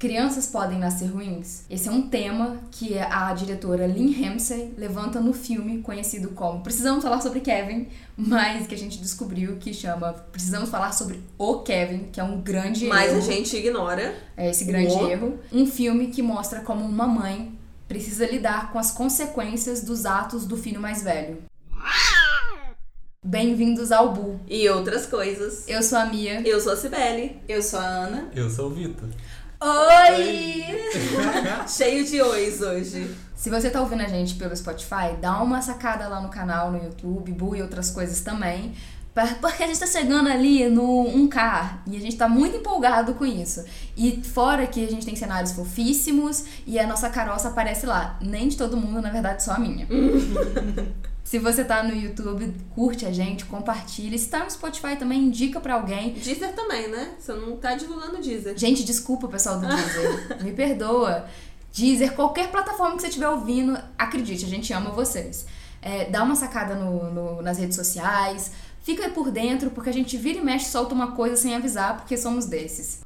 Crianças podem nascer ruins? Esse é um tema que a diretora Lynn Ramsey levanta no filme conhecido como Precisamos Falar sobre Kevin, mas que a gente descobriu que chama Precisamos Falar sobre o Kevin, que é um grande Mas erro. a gente ignora. É esse grande O. erro. Um filme que mostra como uma mãe precisa lidar com as consequências dos atos do filho mais velho. Bem-vindos ao Bu. E outras coisas. Eu sou a Mia. Eu sou a Cibele. Eu sou a Ana. Eu sou o Vitor. Oi! Cheio de ois hoje. Se você tá ouvindo a gente pelo Spotify, dá uma sacada lá no canal, no YouTube, Bu e outras coisas também. Porque a gente tá chegando ali no 1K e a gente tá muito empolgado com isso. E fora que a gente tem cenários fofíssimos e a nossa caroça aparece lá. Nem de todo mundo, na verdade, só a minha. Se você tá no YouTube, curte a gente, compartilha. Se tá no Spotify também, indica pra alguém. Deezer também, né? Você não tá divulgando Deezer. Gente, desculpa, pessoal do Deezer. Me perdoa. Deezer, qualquer plataforma que você estiver ouvindo, acredite, a gente ama vocês. É, dá uma sacada no- no- nas redes sociais. Fica aí por dentro, porque a gente vira e mexe, solta uma coisa sem avisar, porque somos desses.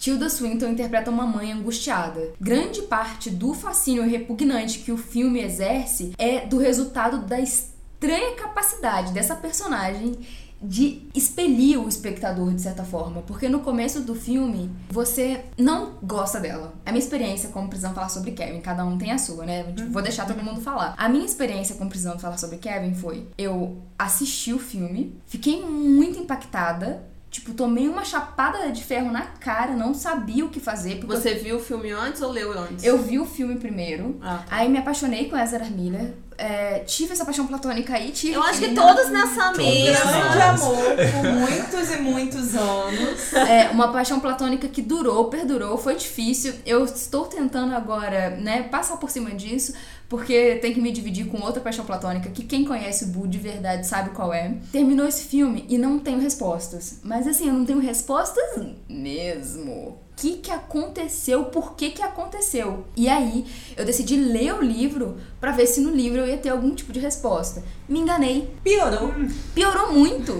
Tilda Swinton interpreta uma mãe angustiada. Grande parte do fascínio repugnante que o filme exerce é do resultado da estranha capacidade dessa personagem de expelir o espectador de certa forma, porque no começo do filme você não gosta dela. A minha experiência como prisão falar sobre Kevin, cada um tem a sua, né? Tipo, Vou deixar todo mundo falar. A minha experiência com prisão falar sobre Kevin foi: eu assisti o filme, fiquei muito impactada. Tipo, tomei uma chapada de ferro na cara, não sabia o que fazer. Porque Você viu o filme antes ou leu antes? eu vi o filme primeiro, Ah, tá. aí me apaixonei com Ezra Miller, é, tive essa paixão platônica aí, tive. Eu acho que todas nessa mesa. Grande amor por muitos e muitos anos. É, uma paixão platônica que durou, perdurou, foi difícil. Eu estou tentando agora, né, passar por cima disso, porque tem que me dividir com outra paixão platônica, que quem conhece o Bu de verdade sabe qual é. Terminou esse filme e não tenho respostas. Mas assim, eu não tenho respostas mesmo. O que que aconteceu? Por que que aconteceu? E aí, eu decidi ler o livro pra ver se no livro eu ia ter algum tipo de resposta. Me enganei Piorou. piorou muito.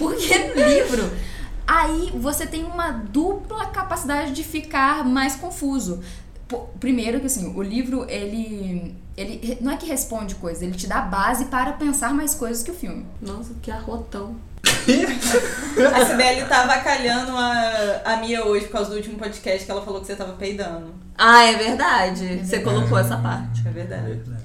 Porque no livro, aí você tem uma dupla capacidade de ficar mais confuso. Primeiro que assim, o livro, ele. Ele não é que responde coisas, ele te dá base para pensar mais coisas que o filme. Nossa, que arrotão. A Sibeli tá avacalhando a, a Mia hoje por causa do último podcast que ela falou que você tava peidando. Ah, é verdade. Você colocou essa parte. É verdade. Verdade.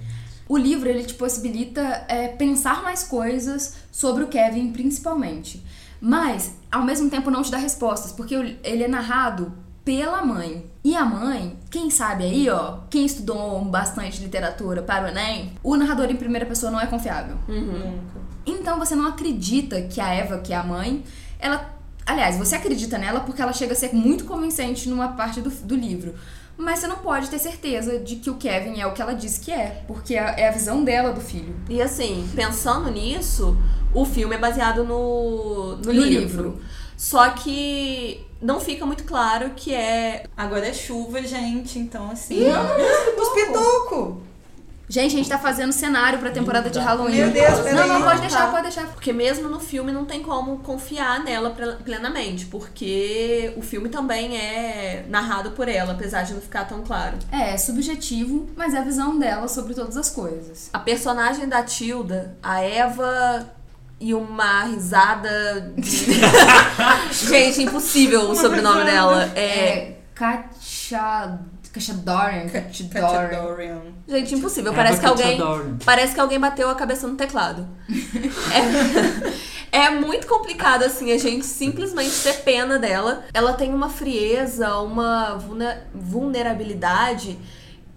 O livro ele te possibilita é, pensar mais coisas sobre o Kevin, principalmente. Mas, ao mesmo tempo, não te dá respostas, porque ele é narrado pela mãe. E a mãe, quem sabe aí, ó, quem estudou bastante literatura para o Enem, o narrador em primeira pessoa não é confiável. Nunca. Então você não acredita que a Eva, que é a mãe, ela. Aliás, você acredita nela porque ela chega a ser muito convincente numa parte do, do livro. Mas você não pode ter certeza de que o Kevin é o que ela diz que é, porque é é a visão dela do filho. E assim, pensando nisso, o filme é baseado no, no, No livro. livro. Só que não fica muito claro que é. Agora é chuva, gente, então assim. Os pituco! Gente, a gente tá fazendo cenário pra temporada de Halloween. Meu Deus, Não, peraí. não, pode deixar, Tá. pode deixar. Porque mesmo no filme não tem como confiar nela ple- plenamente, porque o filme também é narrado por ela, apesar de não ficar tão claro. É, é subjetivo, mas é a visão dela sobre todas as coisas. A personagem da Tilda, a Eva e uma risada. Gente, impossível o sobrenome dela. É. É. Cachadorian. Cachadorian. Cachadorian. Gente, impossível. Parece que alguém. Parece que alguém bateu a cabeça no teclado. É, é muito complicado, assim, a gente simplesmente ter pena dela. Ela tem uma frieza, uma vulne- vulnerabilidade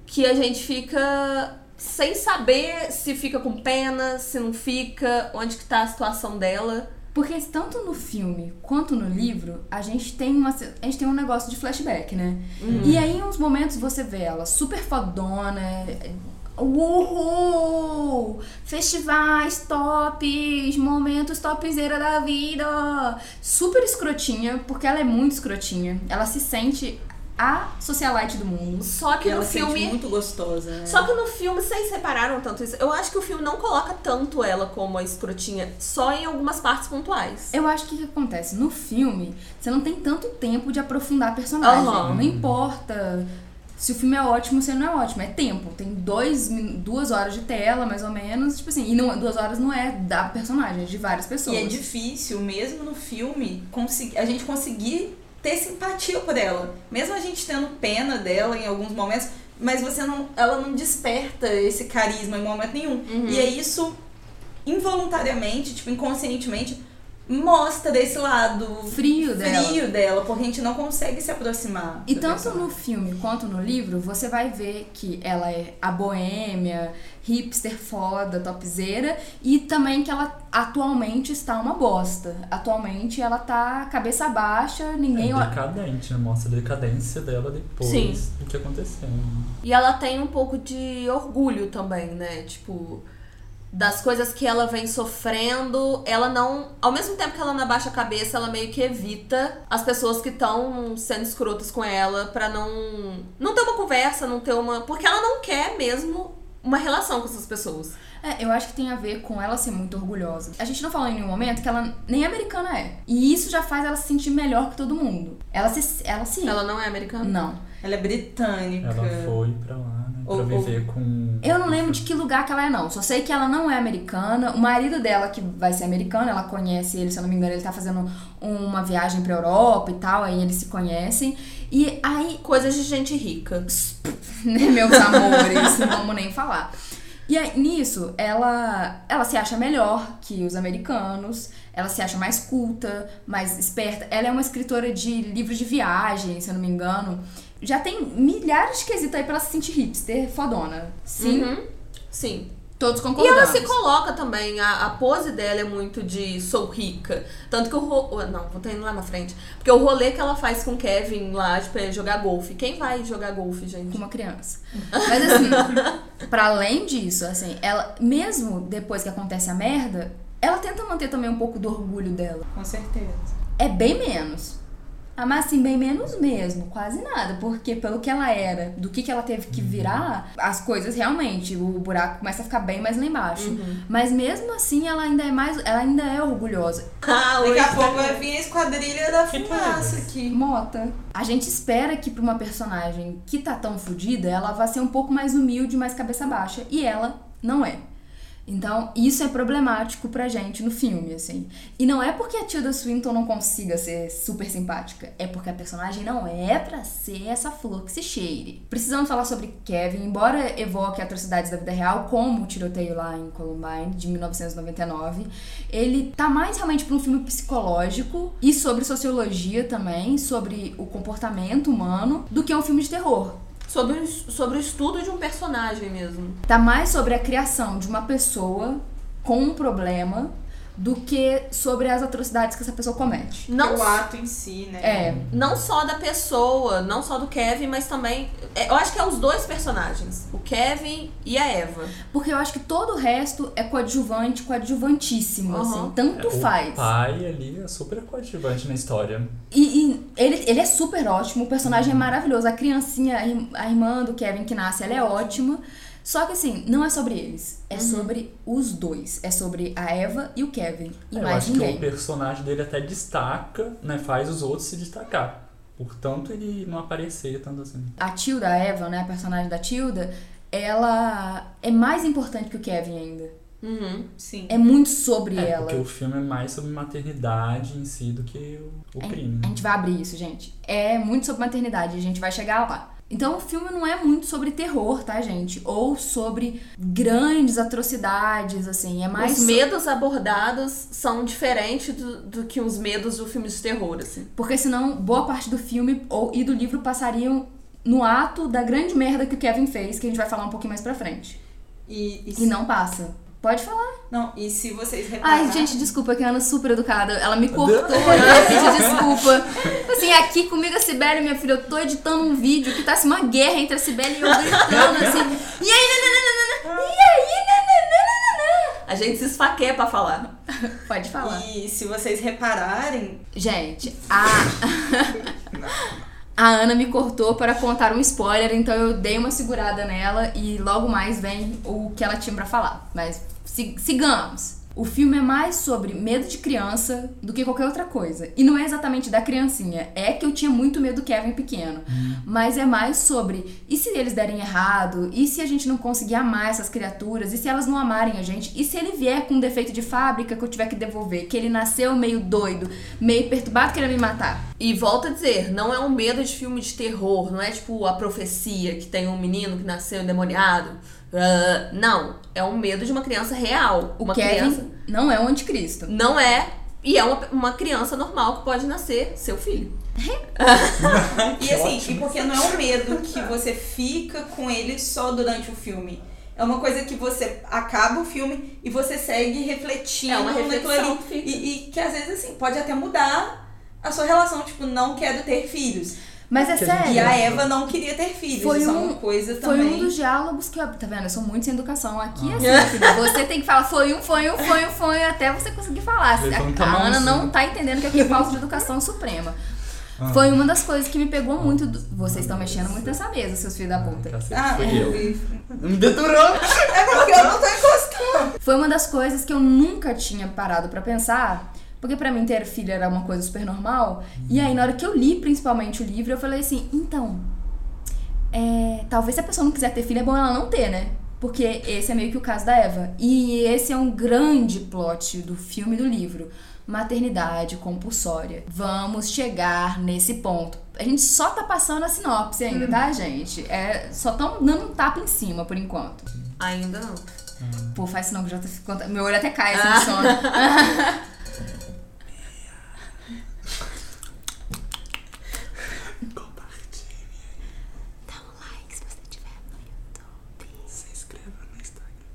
que a gente fica sem saber se fica com pena, se não fica, onde que tá a situação dela. Porque tanto no filme quanto no livro, a gente tem uma a gente tem um negócio de flashback, né? E aí em uns momentos você vê ela super fodona, Uhul! Festivais tops, momentos topzera da vida. Super escrotinha, porque ela é muito escrotinha. Ela se sente a socialite do mundo. Só que E ela no filme. muito gostosa. né? Só que no filme, vocês repararam tanto isso? Eu acho que o filme não coloca tanto ela como a escrotinha, só em algumas partes pontuais. Eu acho que o que acontece? No filme, você não tem tanto tempo de aprofundar a personagem. Aham. Não importa se o filme é ótimo ou se não é ótimo. É tempo. Tem dois, duas horas de tela, mais ou menos. Tipo assim, e não, duas horas não é da personagem, é de várias pessoas. E é difícil, mesmo no filme, a gente conseguir ter simpatia por ela. Mesmo a gente tendo pena dela em alguns momentos, mas você não, ela não desperta esse carisma em momento nenhum. E é isso, involuntariamente, tipo, inconscientemente, mostra desse lado Frio dela. frio dela, porque a gente não consegue se aproximar. E tanto personagem. no filme quanto no livro, você vai ver que ela é a boêmia, hipster foda, topzeira, e também que ela atualmente está uma bosta. Atualmente ela tá cabeça baixa, ninguém. É decadente, né? Mostra a decadência dela depois Sim. do que aconteceu. E ela tem um pouco de orgulho também, né? Tipo, das coisas que ela vem sofrendo, ela não. Ao mesmo tempo que ela não abaixa a cabeça, ela meio que evita as pessoas que estão sendo escrotas com ela pra não. Não ter uma conversa, não ter uma. Porque ela não quer mesmo uma relação com essas pessoas. É, eu acho que tem a ver com ela ser muito orgulhosa. A gente não falou em nenhum momento que ela nem americana é. E isso já faz ela se sentir melhor que todo mundo. Ela se. Ela sim. Ela não é americana? Não. Ela é britânica. Ela foi pra lá, né? Pra Ou- viver com. Eu não lembro de que lugar que ela é, não. Só sei que ela não é americana. O marido dela, que vai ser americano, ela conhece ele, se eu não me engano, ele tá fazendo uma viagem pra Europa e tal, aí eles se conhecem. E aí, Coisas de gente rica. né, meus amores, não vamos nem falar. E aí, nisso, ela, ela se acha melhor que os americanos, ela se acha mais culta, mais esperta. Ela é uma escritora de livros de viagem, se eu não me engano. Já tem milhares de quesitos aí pra ela se sentir hipster, fodona. Sim, Uhum. Sim. todos E concordamos. ela se coloca também, a, a pose dela é muito de sou rica. Tanto que o ro... Não, vou ter indo lá na frente. Porque o rolê que ela faz com o Kevin lá, tipo, é jogar golfe. Quem vai jogar golfe, com gente? uma criança. Mas assim, pra além disso, assim, ela, mesmo depois que acontece a merda, ela tenta manter também um pouco do orgulho dela. Com certeza. É bem menos. Ah, mas assim, bem menos mesmo, quase nada, porque pelo que ela era, do que, que ela teve que virar, as coisas realmente, o buraco começa a ficar bem mais lá embaixo. Mas mesmo assim, ela ainda é mais, ela ainda é orgulhosa. Ah, Daqui a tá- pouco vai vir a esquadrilha da fumaça aqui. Mota. A gente espera que pra uma personagem que tá tão fodida, ela vá ser um pouco mais humilde, mais cabeça baixa, e ela não é. Então, isso é problemático pra gente no filme, assim. E não é porque a Tilda Swinton não consiga ser super simpática, é porque a personagem não é pra ser essa flor que se cheire. Precisamos falar sobre Kevin, embora evoque atrocidades da vida real, como o tiroteio lá em Columbine, de 1999, ele tá mais realmente pra um filme psicológico e sobre sociologia também, sobre o comportamento humano, do que um filme de terror. Sobre, sobre o estudo de um personagem mesmo. Tá mais sobre a criação de uma pessoa com um problema do que sobre as atrocidades que essa pessoa comete. Não, o ato em si, né? É, não só da pessoa, não só do Kevin, mas também. é, Eu acho que é os dois personagens. O Kevin e a Eva. porque eu acho que todo o resto é coadjuvante, coadjuvantíssimo, Uhum. assim, tanto o faz. pai ali é super coadjuvante na história. E, e ele, ele é super ótimo, o personagem é maravilhoso. A criancinha, a irmã do Kevin que nasce, ela é ótima. Só que assim, não é sobre eles. É sobre os dois. É sobre a Eva e o Kevin. E eu mais acho ninguém. que o personagem dele até destaca, né? Faz os outros se destacar. Portanto, ele não aparecer tanto assim. A Tilda, a Eva, né, a personagem da Tilda, ela é mais importante que o Kevin ainda. Uhum. Sim. É muito sobre É, ela. porque o filme é mais sobre maternidade em si do que o, o crime. A né? gente vai abrir isso, gente. É muito sobre maternidade, a gente vai chegar lá. Então o filme não é muito sobre terror, tá, gente? Ou sobre grandes atrocidades, assim. É mais. Os medos abordados são diferentes do, do que os medos do filme de terror, assim. Porque senão boa parte do filme ou, e do livro passariam no ato da grande merda que o Kevin fez, que a gente vai falar um pouquinho mais pra frente. E, e E não passa. Pode falar. não, e se vocês repararem... Ai, gente, desculpa, que a Ana é super educada. Ela me cortou e eu pedi desculpa. Assim, aqui comigo a Sibeli, minha filha, eu tô editando um vídeo que tá assim, uma guerra entre a Sibeli e eu gritando assim. E aí, nananana, e aí, nananana. A gente se esfaqueia pra falar. Pode falar. E se vocês repararem, Gente, a. A Ana me cortou para contar um spoiler, então eu dei uma segurada nela e logo mais vem o que ela tinha pra falar. Mas si- sigamos. O filme é mais sobre medo de criança do que qualquer outra coisa. E não é exatamente da criancinha. É que eu tinha muito medo do Kevin pequeno. Mas é mais sobre e se eles derem errado? E se a gente não conseguir amar essas criaturas? E se elas não amarem a gente? E se ele vier com um defeito de fábrica que eu tiver que devolver? Que ele nasceu meio doido, meio perturbado, querendo me matar? E volto a dizer, não é um medo de filme de terror, não é tipo a profecia que tem um menino que nasceu endemoniado. Ah, não, é um medo de uma criança real. O uma Kevin criança não é o anticristo. não é e é uma, uma criança normal que pode nascer seu filho. E assim, e porque não é um medo que você fica com ele só durante o filme. É uma coisa que você acaba o filme e você segue refletindo É uma reflexão. E, e que às vezes, assim, pode até mudar a sua relação. Tipo, não quero ter filhos. Mas é sério. E a Eva não queria ter filhos. Foi é um- uma coisa Foi também. um dos diálogos que eu. Tá vendo? Eu sou muito sem educação. Aqui é assim, filho. Você tem que falar foi um, foi um, foi um, foi um, até você conseguir falar. Levanta A, a Ana não tá entendendo que aqui é falta de educação suprema. Ah. Foi uma das coisas que me pegou muito. do- Vocês estão mexendo muito nessa mesa, seus filhos da puta. Cacete, Ah, foi eu. e- Me deturou! é porque eu não tô encostando. Foi uma das coisas que eu nunca tinha parado pra pensar. Porque pra mim ter filho era uma coisa super normal. E aí, na hora que eu li principalmente o livro, eu falei assim: então, é, talvez se a pessoa não quiser ter filho, é bom ela não ter, né? Porque esse é meio que o caso da Eva. E esse é um grande plot do filme e do livro. Maternidade compulsória. Vamos chegar nesse ponto. A gente só tá passando a sinopse ainda, tá, gente? É, só tão dando um tapa em cima por enquanto. Ainda não. Pô, faz isso não, que já tá ficando. Meu olho até cai assim Ah. de sono. Dá um like se você tiver no YouTube. Se inscreva no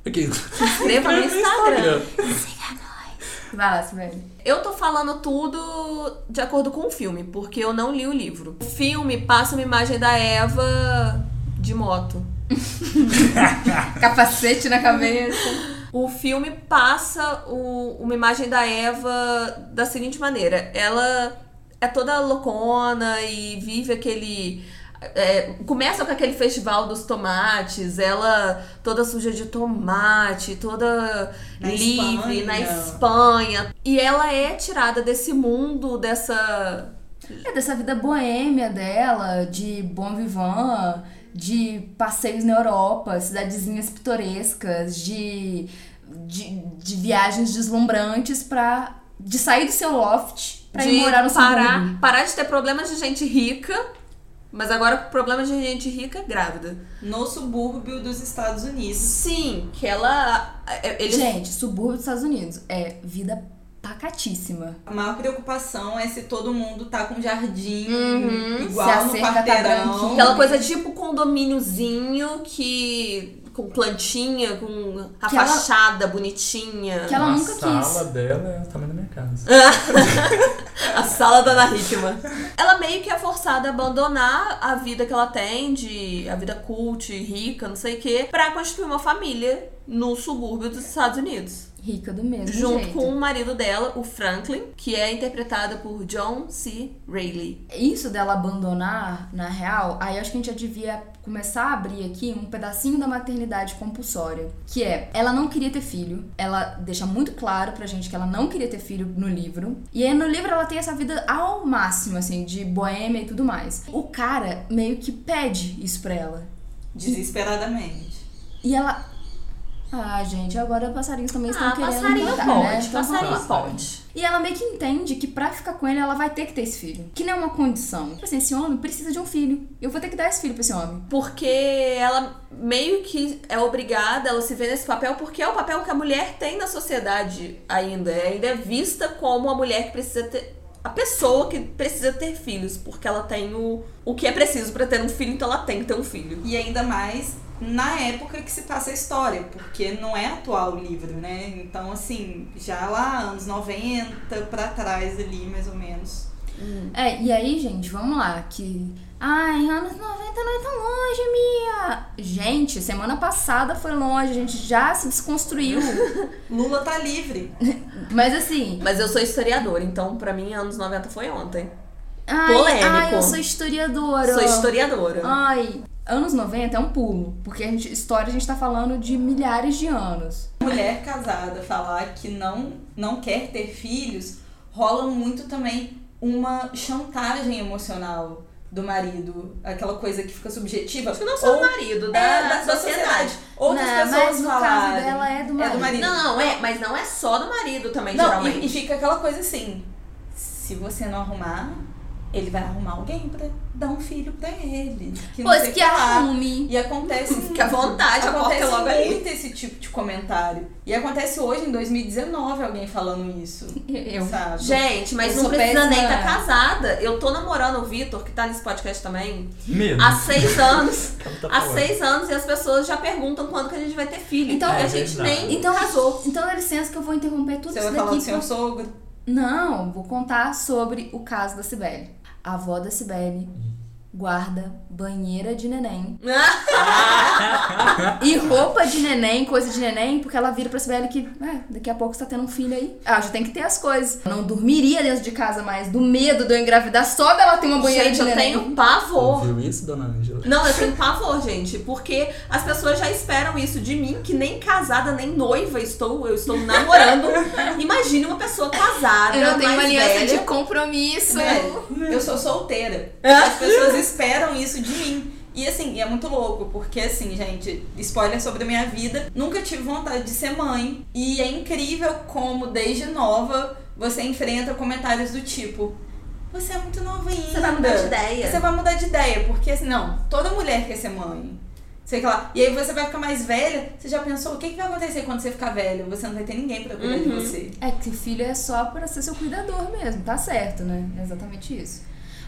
Aqui. Inscreva no Instagram. Siga nós. Vai lá, Sibeli. Eu tô falando tudo de acordo com o filme, porque eu não li o livro. O filme passa uma imagem da Eva de moto. Capacete na cabeça. O filme passa o- uma imagem da Eva da seguinte maneira: ela é toda loucona e vive aquele. É, começa com aquele festival dos tomates, ela toda suja de tomate, toda Na livre Espanha. na Espanha. E ela é tirada desse mundo, dessa. É dessa vida boêmia dela, de bom vivant, de passeios na Europa, cidadezinhas pitorescas, de, de, de viagens deslumbrantes pra. de sair do seu loft pra de ir morar no parar, subúrbio. parar de ter problemas de gente rica, mas agora problemas de gente rica grávida. No subúrbio dos Estados Unidos. Sim, que ela. é, Eles Gente, subúrbio dos Estados Unidos é vida pacatíssima. A maior preocupação é se todo mundo tá com jardim Uhum. Se a igual no tá quarteirão. branquinha. Aquela coisa tipo condomíniozinho que. Com plantinha, com a Que ela- fachada bonitinha. Que ela a nunca quis. sala dela é o tamanho da minha casa. A sala da Ana Hickman. Ela meio que é forçada a abandonar a vida que ela tem, de a vida cult, rica, não sei o quê, pra constituir uma família no subúrbio dos Estados Unidos. Rica do mesmo junto jeito. com o marido dela, o Franklin, que é interpretado por John C. Reilly. Isso dela abandonar, na real, aí eu acho que a gente já devia começar a abrir aqui um pedacinho da maternidade compulsória. Que é, ela não queria ter filho. Ela deixa muito claro pra gente que ela não queria ter filho no livro. E aí no livro ela tem essa vida ao máximo, assim, de boêmia e tudo mais. O cara meio que pede isso pra ela. Desesperadamente. E ela. Ah, gente, agora passarinhos também estão Ah, querendo passarinho matar, pode, né? Então, passarinho lá. pode. E ela meio que entende que pra ficar com ele, ela vai ter que ter esse filho. Que não é uma condição. Tipo assim, esse homem precisa de um filho. Eu vou ter que dar esse filho pra esse homem. Porque ela meio que é obrigada, ela se vê nesse papel, porque é o papel que a mulher tem na sociedade ainda. É- Ainda é vista como a mulher que precisa ter. A pessoa que precisa ter filhos, porque ela tem o, o que é preciso pra ter um filho, então ela tem que ter um filho. E ainda mais na época que se passa a história, porque não é atual o livro, né? Então, assim, já lá, anos 90 pra trás ali, mais ou menos. É, e aí, gente, vamos lá. Que. Ai, anos 90 não é tão longe, Mia! Gente, semana passada foi longe, a gente já se desconstruiu. Lula tá livre. Mas assim, Mas eu sou historiadora, então pra mim anos 90 foi ontem. Ai, polêmico. Ai, eu sou historiadora. Sou historiadora. Ai, anos 90 é um pulo, porque a gente, história a gente tá falando de milhares de anos. Mulher casada falar que não, não quer ter filhos, rola muito também uma chantagem emocional do marido, aquela coisa que fica subjetiva. Acho que não só Ou- o marido, da, é, da sociedade. Outras Não, pessoas mas no caso falarem. dela é do É do marido. marido. Não, não, é, mas não é só do marido também, Não, geralmente. e, e fica aquela coisa assim: se você não arrumar, ele vai arrumar alguém pra dar um filho pra ele. Que Pois que arrume. E acontece. Fica à vontade, a porta acontece é logo ali. muito esse tipo de comentário. E acontece hoje, em 2019, alguém falando isso. Eu. Sabe? Gente, mas Eu não precisa nem estar casada. Eu tô namorando o Vitor, que tá nesse podcast também, Mesmo. há seis anos. Tá há seis anos e as pessoas já perguntam quando que a gente vai ter filho. Então- e a É gente nem Então, casou. então dá licença que eu vou interromper tudo Você isso vai falar do daqui. seu pra- sogro? Não, vou contar sobre o caso da Cibele. A avó da Cibele guarda banheira de neném e roupa de neném, coisa de neném, porque ela vira pra Cibele que é, daqui a pouco você tá tendo um filho aí. Ah, já tem que ter as coisas. Eu não dormiria dentro de casa mais, do medo de eu engravidar só dela ter uma banheira Gente, de eu neném. tenho pavor. Ouviu isso, dona Ângela? Não, eu tenho pavor, gente, porque as pessoas já esperam isso de mim, que nem casada, nem noiva estou, eu estou namorando. Imagine uma pessoa casada, Eu não tenho uma mais aliança velha. de compromisso. Velho, eu sou solteira. As pessoas esperam isso de mim. E assim, é muito louco, porque assim, gente, spoiler sobre a minha vida, nunca tive vontade de ser mãe. E é incrível como, desde nova, você enfrenta comentários do tipo. Você é muito nova ainda. Você vai mudar de ideia. Você vai mudar de ideia, porque assim, não, toda mulher quer ser mãe. Sei lá. E aí você vai ficar mais velha, você já pensou o que, que vai acontecer quando você ficar velha? Você não vai ter ninguém pra cuidar de Uhum. você. É que filho é só pra ser seu cuidador mesmo, tá certo, né? É exatamente isso.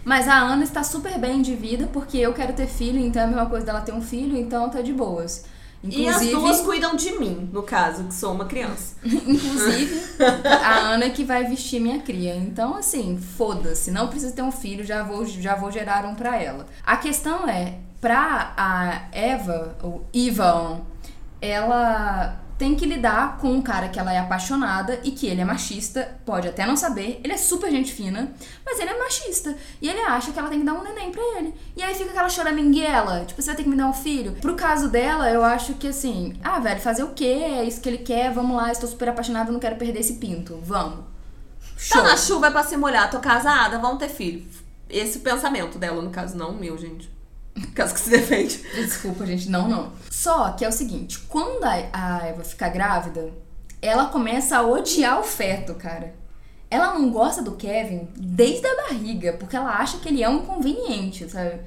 Mas a Ana está super bem de vida porque eu quero ter filho, então é a mesma coisa dela ter um filho, então tá de boas. E as duas cuidam de mim, no caso, que sou uma criança. inclusive a Ana é que vai vestir minha cria. Então, assim, foda-se, não precisa ter um filho, já vou, já vou gerar um pra ela. A questão é, pra a Eva, ou Ivan, ela tem que lidar com um cara que ela é apaixonada e que ele é machista, pode até não saber, ele é super gente fina, mas ele é machista. E ele acha que ela tem que dar um neném pra ele. E aí fica aquela choraminguela, tipo, você vai ter que me dar um filho. Pro caso dela, eu acho que assim, ah, velho, fazer o quê? É isso que ele quer, vamos lá, estou super apaixonada, não quero perder esse pinto. Vamos. Tá Show. na chuva é pra se molhar, tô casada, vamos ter filho. Esse pensamento dela, no caso, não o meu, gente. Caso que se defende. Desculpa, gente, não, não. Só que é o seguinte, quando a a Eva fica grávida, ela começa a odiar o feto, cara. Ela não gosta do Kevin desde a barriga, porque ela acha que ele é um inconveniente, sabe?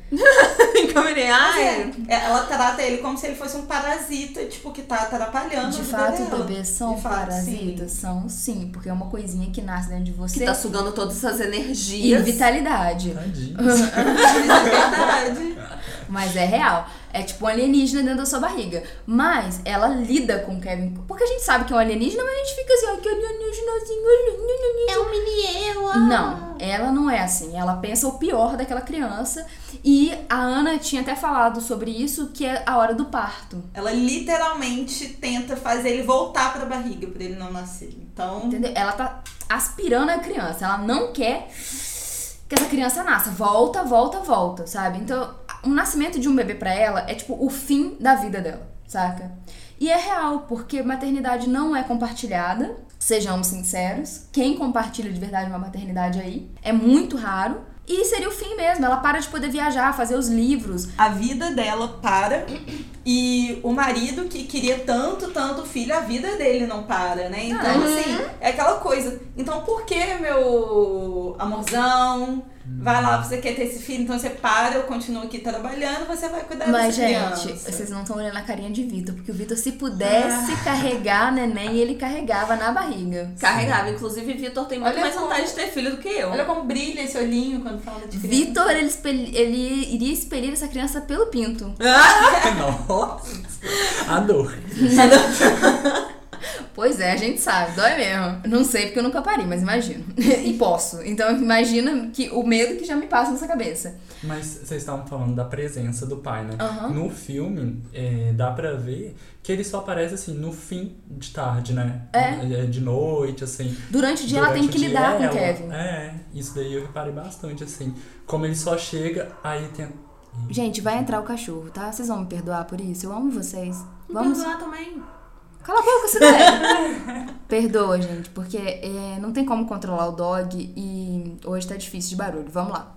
Inconveniente. Ai, É, ela trata ele como se ele fosse um parasita, tipo, que tá atrapalhando De a vida fato, dela. bebês são De fato, parasitas? São sim, porque é uma coisinha que nasce dentro de você. que tá sugando todas essas E energias. vitalidade. Tadinho. Sim. É. Mas é real. É tipo um alienígena dentro da sua barriga. Mas ela lida com o Kevin. Porque a gente sabe que é um alienígena, mas a gente fica assim, ó, que alienígenazinho. alienígena. É um mini eu. Não, ela não é assim. Ela pensa o pior daquela criança. E a Ana tinha até falado sobre isso, que é a hora do parto. Ela literalmente tenta fazer ele voltar pra barriga pra ele não nascer. Então, Entendeu? Ela tá aspirando a criança. Ela não quer que essa criança nasça. Volta, volta, volta, sabe? Então, o nascimento de um bebê pra ela é tipo o fim da vida dela, saca? E é real, porque maternidade não é compartilhada. Sejamos sinceros. Quem compartilha de verdade uma maternidade aí é muito raro. E seria o fim mesmo. Ela para de poder viajar, fazer os livros. a vida dela para e o marido que queria tanto, tanto filho, a vida dele não para, né? Então, Uhum. assim, é aquela coisa. Então, por que, meu amorzão? Vai lá, você quer ter esse filho, então você para, eu continuo aqui trabalhando, você vai cuidar Mas, dessa gente, criança. vocês não estão olhando a carinha de Vitor, porque o Vitor, se pudesse carregar neném, ele carregava na barriga. Carregava. Inclusive, Vitor tem muito Olha mais como- vontade de ter filho do que eu. Olha como brilha esse olhinho quando fala de criança. Vitor, ele, expel- ele iria expelir essa criança pelo pinto. Nossa. A dor. Pois é, a gente sabe, dói mesmo. Não sei porque eu nunca parei, mas imagino. e posso. Então imagina que o medo que já me passa nessa cabeça. Mas vocês estavam falando da presença do pai, né? Aham. No filme, é, dá pra ver que ele só aparece assim no fim de tarde, né? É. De noite, assim. Durante o dia ela tem Durante que lidar dia, com o Kevin. É, isso daí eu reparei bastante, assim. Como ele só chega, aí tem. Gente, vai entrar o cachorro, tá? Vocês vão me perdoar por isso? Eu amo vocês. Vamos. Lá também. Cala a boca, Cidade! Perdoa, gente, porque é, não tem como controlar o dog e hoje tá difícil de barulho. Vamos lá.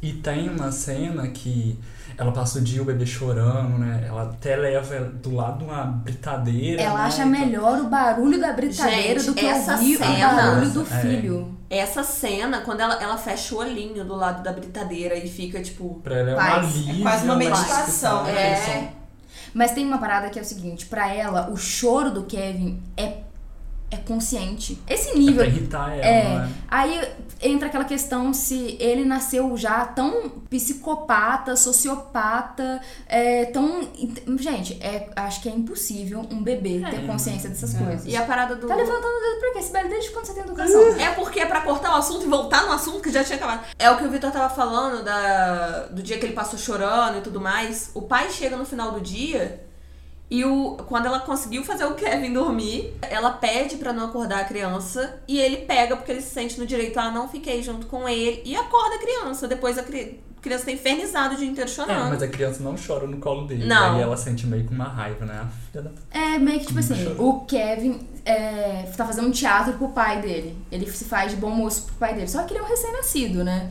E tem uma cena que ela passa o dia o bebê chorando, né? Ela até leva do lado uma britadeira. Ela né? acha melhor o barulho da britadeira Gente, do que essa ouvir o cena- barulho do É. Essa cena, quando ela, ela fecha o olhinho do lado da britadeira e fica tipo. Pra ela é um Paz. alívio. É quase uma né? meditação. Tipo, É. Mas tem uma parada que é o seguinte, pra ela, o choro do Kevin é, é consciente. Esse É pra nível. irritar ela, É. né? Aí entra aquela questão se ele nasceu já tão psicopata, sociopata, é, tão. Gente, é, acho que é impossível um bebê ter consciência dessas coisas. E a parada do. Tá levantando o dedo pra quê? Sibeli, desde quando você tem educação? É porque é pra cortar o assunto e voltar no assunto que já tinha acabado. É o que o Vitor tava falando da, do dia que ele passou chorando e tudo mais. O pai chega no final do dia e o, quando ela conseguiu fazer o Kevin dormir, ela pede pra não acordar a criança e ele pega porque ele se sente no direito. Ah, não fiquei junto com ele e acorda a criança. Depois a cri- criança tá infernizada o dia inteiro É, chorando. mas a criança não chora no colo dele. Não. Aí ela sente meio com uma raiva, né? A filha da... É meio que tipo assim, Chorou. o Kevin é, tá fazendo um teatro pro pai dele. Ele se faz de bom moço pro pai dele. Só que ele é um recém-nascido, né?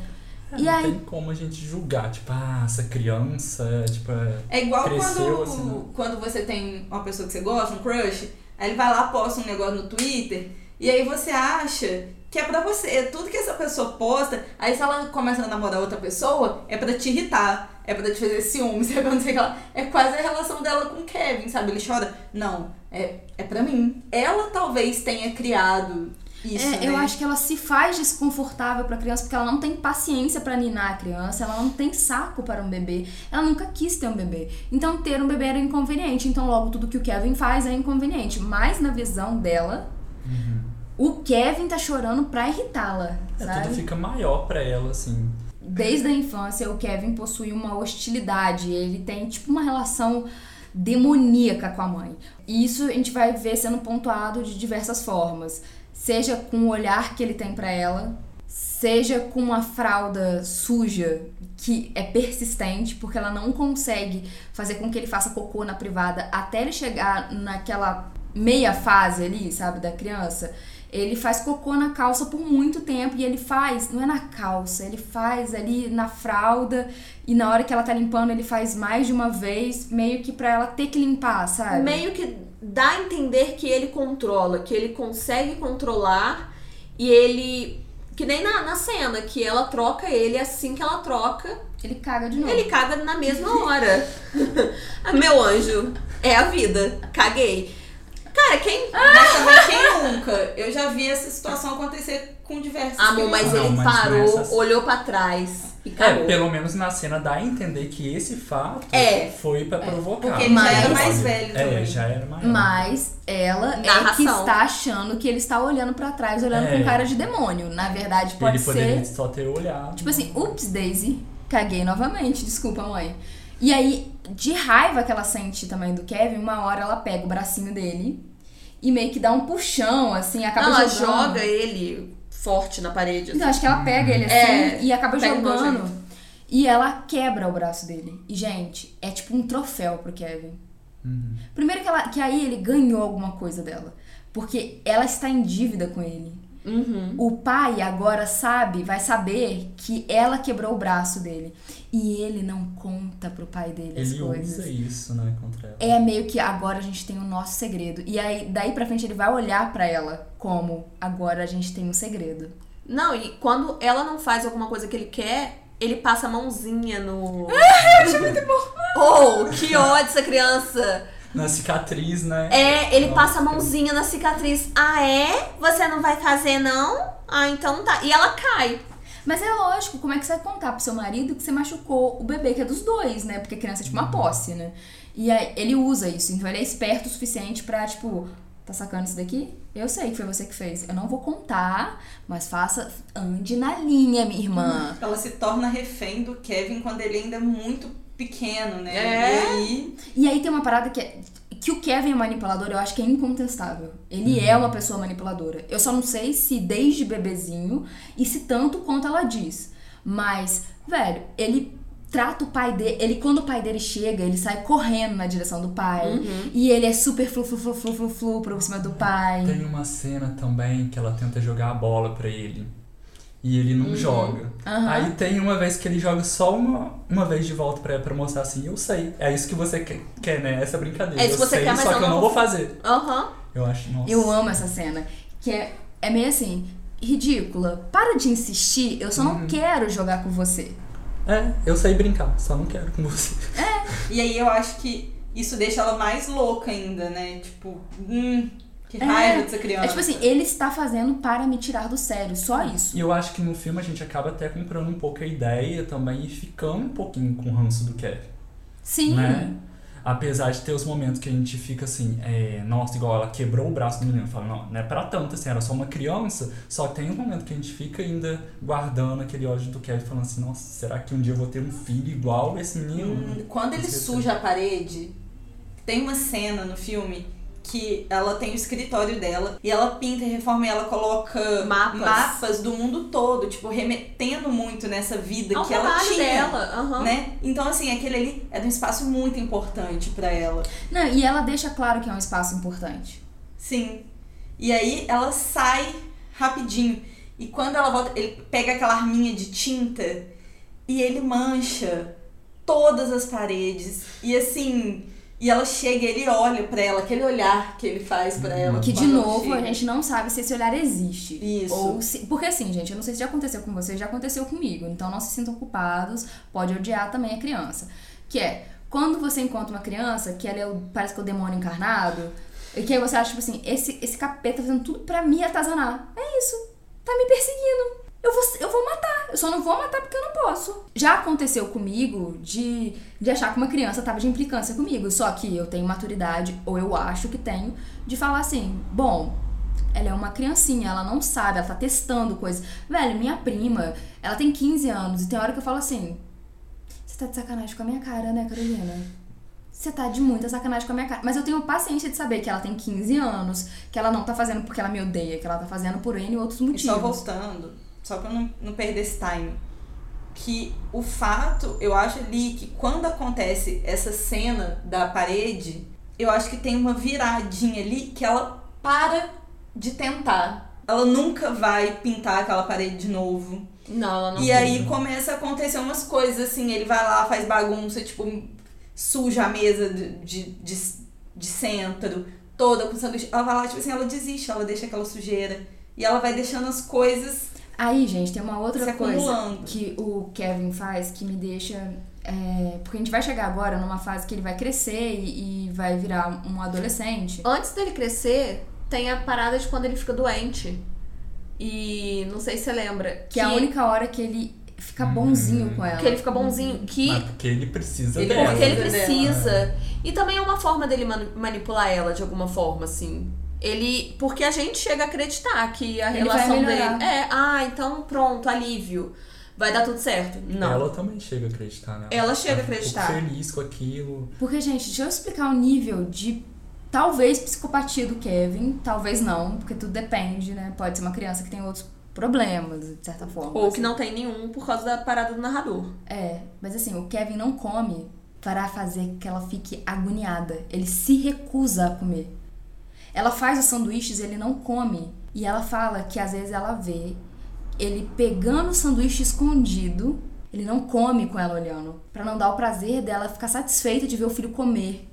É, E não aí- tem como a gente julgar, tipo, ah, essa criança, tipo, é... É igual Cresceu, quando, assim, né? quando você tem uma pessoa que você gosta, um crush, aí ele vai lá, posta um negócio no Twitter, e aí você acha que é pra você. Tudo que essa pessoa posta, aí se ela começa a namorar outra pessoa, é pra te irritar, é pra te fazer ciúmes, é pra não sei o que lá. É quase a relação dela com o Kevin, sabe? Ele chora. Não, é, é pra mim. Ela talvez tenha criado isso, É, né? eu acho que ela se faz desconfortável pra criança porque ela não tem paciência pra ninar a criança, ela não tem saco para um bebê, ela nunca quis ter um bebê. Então ter um bebê era inconveniente, então logo tudo que o Kevin faz é inconveniente. Mas na visão dela, o Kevin tá chorando pra irritá-la, é, sabe? tudo fica maior pra ela, assim. Desde a infância, o Kevin possui uma hostilidade. Ele tem, tipo, uma relação demoníaca com a mãe. E isso a gente vai ver sendo pontuado de diversas formas. Seja com o olhar que ele tem pra ela, seja com uma fralda suja que é persistente, porque ela não consegue fazer com que ele faça cocô na privada até ele chegar naquela meia fase ali, sabe, da criança. Ele faz cocô na calça por muito tempo e ele faz, não é na calça, ele faz ali na fralda e na hora que ela tá limpando ele faz mais de uma vez, meio que pra ela ter que limpar, sabe? Meio que dá a entender que ele controla, que ele consegue controlar e ele. Que nem na, na cena, que ela troca ele assim que ela troca, Ele caga de novo. ele caga na mesma hora. Ah, Meu anjo, é a vida. Caguei. Cara, quem. Mas também quem nunca? Eu já vi essa situação acontecer com diversos Amor, mas. Não, ele mas parou, nessas- olhou pra trás e É, cagou. pelo menos na cena dá a entender que esse fato É. foi pra provocar. porque ele já era mais velho É, também. já era maior. Mas ela é que Narração. está achando que ele está olhando pra trás, olhando É. com cara de demônio. Na verdade, pode Ele poderia ser só ter olhado. Tipo assim, ups, Daisy, caguei novamente, desculpa, mãe. E aí, de raiva que ela sente também do Kevin, uma hora ela pega o bracinho dele e meio que dá um puxão, assim, acaba Não, ela jogando. joga ele forte na parede. assim. Então, acho que ela pega ele assim É, e acaba jogando. E ela quebra o braço dele. E, gente, é tipo um troféu pro Kevin. Uhum. Primeiro que, ela, que aí ele ganhou alguma coisa dela. Porque ela está em dívida com ele. Uhum. O pai agora sabe, vai saber que ela quebrou o braço dele. E ele não conta pro pai dele as Ele coisas. usa isso, né, contra ela. É meio que agora a gente tem o nosso segredo. E aí, daí pra frente, ele vai olhar pra ela como agora a gente tem um segredo. Não, e quando ela não faz alguma coisa que ele quer, ele passa a mãozinha no. Oh, que ódio essa criança! Na cicatriz, né? É, ele Nossa, passa a mãozinha na cicatriz. Ah, é? Você não vai fazer, não? Ah, então tá. E ela cai. Mas é lógico, como é que você vai contar pro seu marido que você machucou o bebê, que é dos dois, né? Porque criança é tipo uma posse, né? E aí, ele usa isso, então ele é esperto o suficiente pra, tipo, tá sacando isso daqui? Eu sei que foi você que fez. Eu não vou contar, mas faça, ande na linha, minha irmã. Ela se torna refém do Kevin quando ele ainda é muito pequeno, né? É. E aí. E aí tem uma parada que é. Que o Kevin é manipulador, eu acho que é incontestável. Ele é uma pessoa manipuladora. Eu só não sei se desde bebezinho e se tanto quanto ela diz. Mas, velho, ele trata o pai dele. Ele, quando o pai dele chega, ele sai correndo na direção do pai. E ele é super flu, flu, flu, flu, flu, flu por cima do pai. Tem uma cena também que ela tenta jogar a bola pra ele. E ele não joga. Aham. Aí tem uma vez que ele joga só uma, uma vez de volta pra, pra mostrar assim, eu sei. É isso que você quer, quer, né? Essa brincadeira. É isso eu que você sei, quer, mas só eu que eu não não vou fazer. Aham. Eu acho, nossa. Eu amo essa cena. Que é, é meio assim, ridícula. Para de insistir, eu só não quero jogar com você. É, eu sei brincar, só não quero com você. E aí eu acho que isso deixa ela mais louca ainda, né? Tipo, hum, que É. raiva dessa criança. É tipo assim, ele está fazendo para me tirar do sério, só isso. E eu acho que no filme a gente acaba até comprando um pouco a ideia também e ficando um pouquinho com o ranço do Kevin. Sim. né? Apesar de ter os momentos que a gente fica assim, é, nossa, igual ela quebrou o braço do menino. Fala, não, não é pra tanto, assim, era só uma criança. Só que tem um momento que a gente fica ainda guardando aquele ódio do Kevin, falando assim, nossa, será que um dia eu vou ter um filho igual esse menino? Hum, Quando ele suja a parede, tem uma cena no filme que ela tem o escritório dela e ela pinta e reforma e ela coloca Mapas. mapas do mundo todo, tipo, remetendo muito nessa vida um que ela tinha. dela. Aham. Né? Então, assim, aquele ali é um espaço muito importante pra ela. Não, e ela deixa claro que é um espaço importante. Sim. E aí ela sai rapidinho. E quando ela volta, ele pega aquela arminha de tinta e ele mancha todas as paredes. E assim, e ela chega, ele olha pra ela, aquele olhar que ele faz pra ela. Que de novo a gente não sabe se esse olhar existe. Isso. Ou se, porque assim, gente, eu não sei se já aconteceu com vocês, já aconteceu comigo. Então não se sintam culpados, pode odiar também a criança. Que é, quando você encontra uma criança que ela é o, parece que é o demônio encarnado, e que aí você acha, tipo assim, esse, esse capeta tá fazendo tudo pra me atazanar. É isso. Tá me perseguindo. Eu vou, eu vou matar. Eu só não vou matar porque eu não posso. Já aconteceu comigo de, de achar que uma criança tava de implicância comigo. Só que eu tenho maturidade, ou eu acho que tenho, de falar assim: bom, ela é uma criancinha, ela não sabe, ela tá testando coisas. Velho, minha prima, ela tem 15 anos e tem hora que eu falo assim: você tá de sacanagem com a minha cara, né, Carolina? Você tá de muita sacanagem com a minha cara. Mas eu tenho paciência de saber que ela tem 15 anos, que ela não tá fazendo porque ela me odeia, que ela tá fazendo por N outros E motivos. só voltando, só pra eu não, não perder esse time. Que o fato, eu acho ali que quando acontece essa cena da parede, eu acho que tem uma viradinha ali que ela para de tentar. Ela nunca vai pintar aquela parede de novo. Não, ela não. E aí começa a acontecer umas coisas assim, ele vai lá, faz bagunça, tipo, suja a mesa de, de, de, de centro, toda com sanduíche. Ela vai lá, tipo assim, ela desiste, ela deixa aquela sujeira. E ela vai deixando as coisas Aí, gente, tem uma outra se coisa acumulando. que o Kevin faz que me deixa. é, porque a gente vai chegar agora numa fase que ele vai crescer e, e vai virar um adolescente. Antes dele crescer, tem a parada de quando ele fica doente. E não sei se você lembra. Que é a única hora que ele fica bonzinho com ela. Que ele fica bonzinho. Que Mas porque ele precisa Ele dela. Porque ele Precisa precisa. E também é uma forma dele mani- manipular ela de alguma forma, assim. Ele. Porque a gente chega a acreditar que a Ele relação dele. É, ah, então pronto, alívio. Vai dar tudo certo. Não. Ela também chega a acreditar nela. Ela chega a Ela acreditar. feliz com aquilo. Porque, gente, deixa eu explicar o nível de talvez psicopatia do Kevin, talvez não, porque tudo depende, né? Pode ser uma criança que tem outros problemas, de certa forma. Ou que não tem nenhum por causa da parada do narrador. É, mas assim, o Kevin não come para fazer que ela fique agoniada. Ele se recusa a comer. Ela faz os sanduíches, ele não come. E ela fala que às vezes ela vê ele pegando o sanduíche escondido, ele não come com ela olhando, Pra não dar o prazer dela ficar satisfeita de ver o filho comer.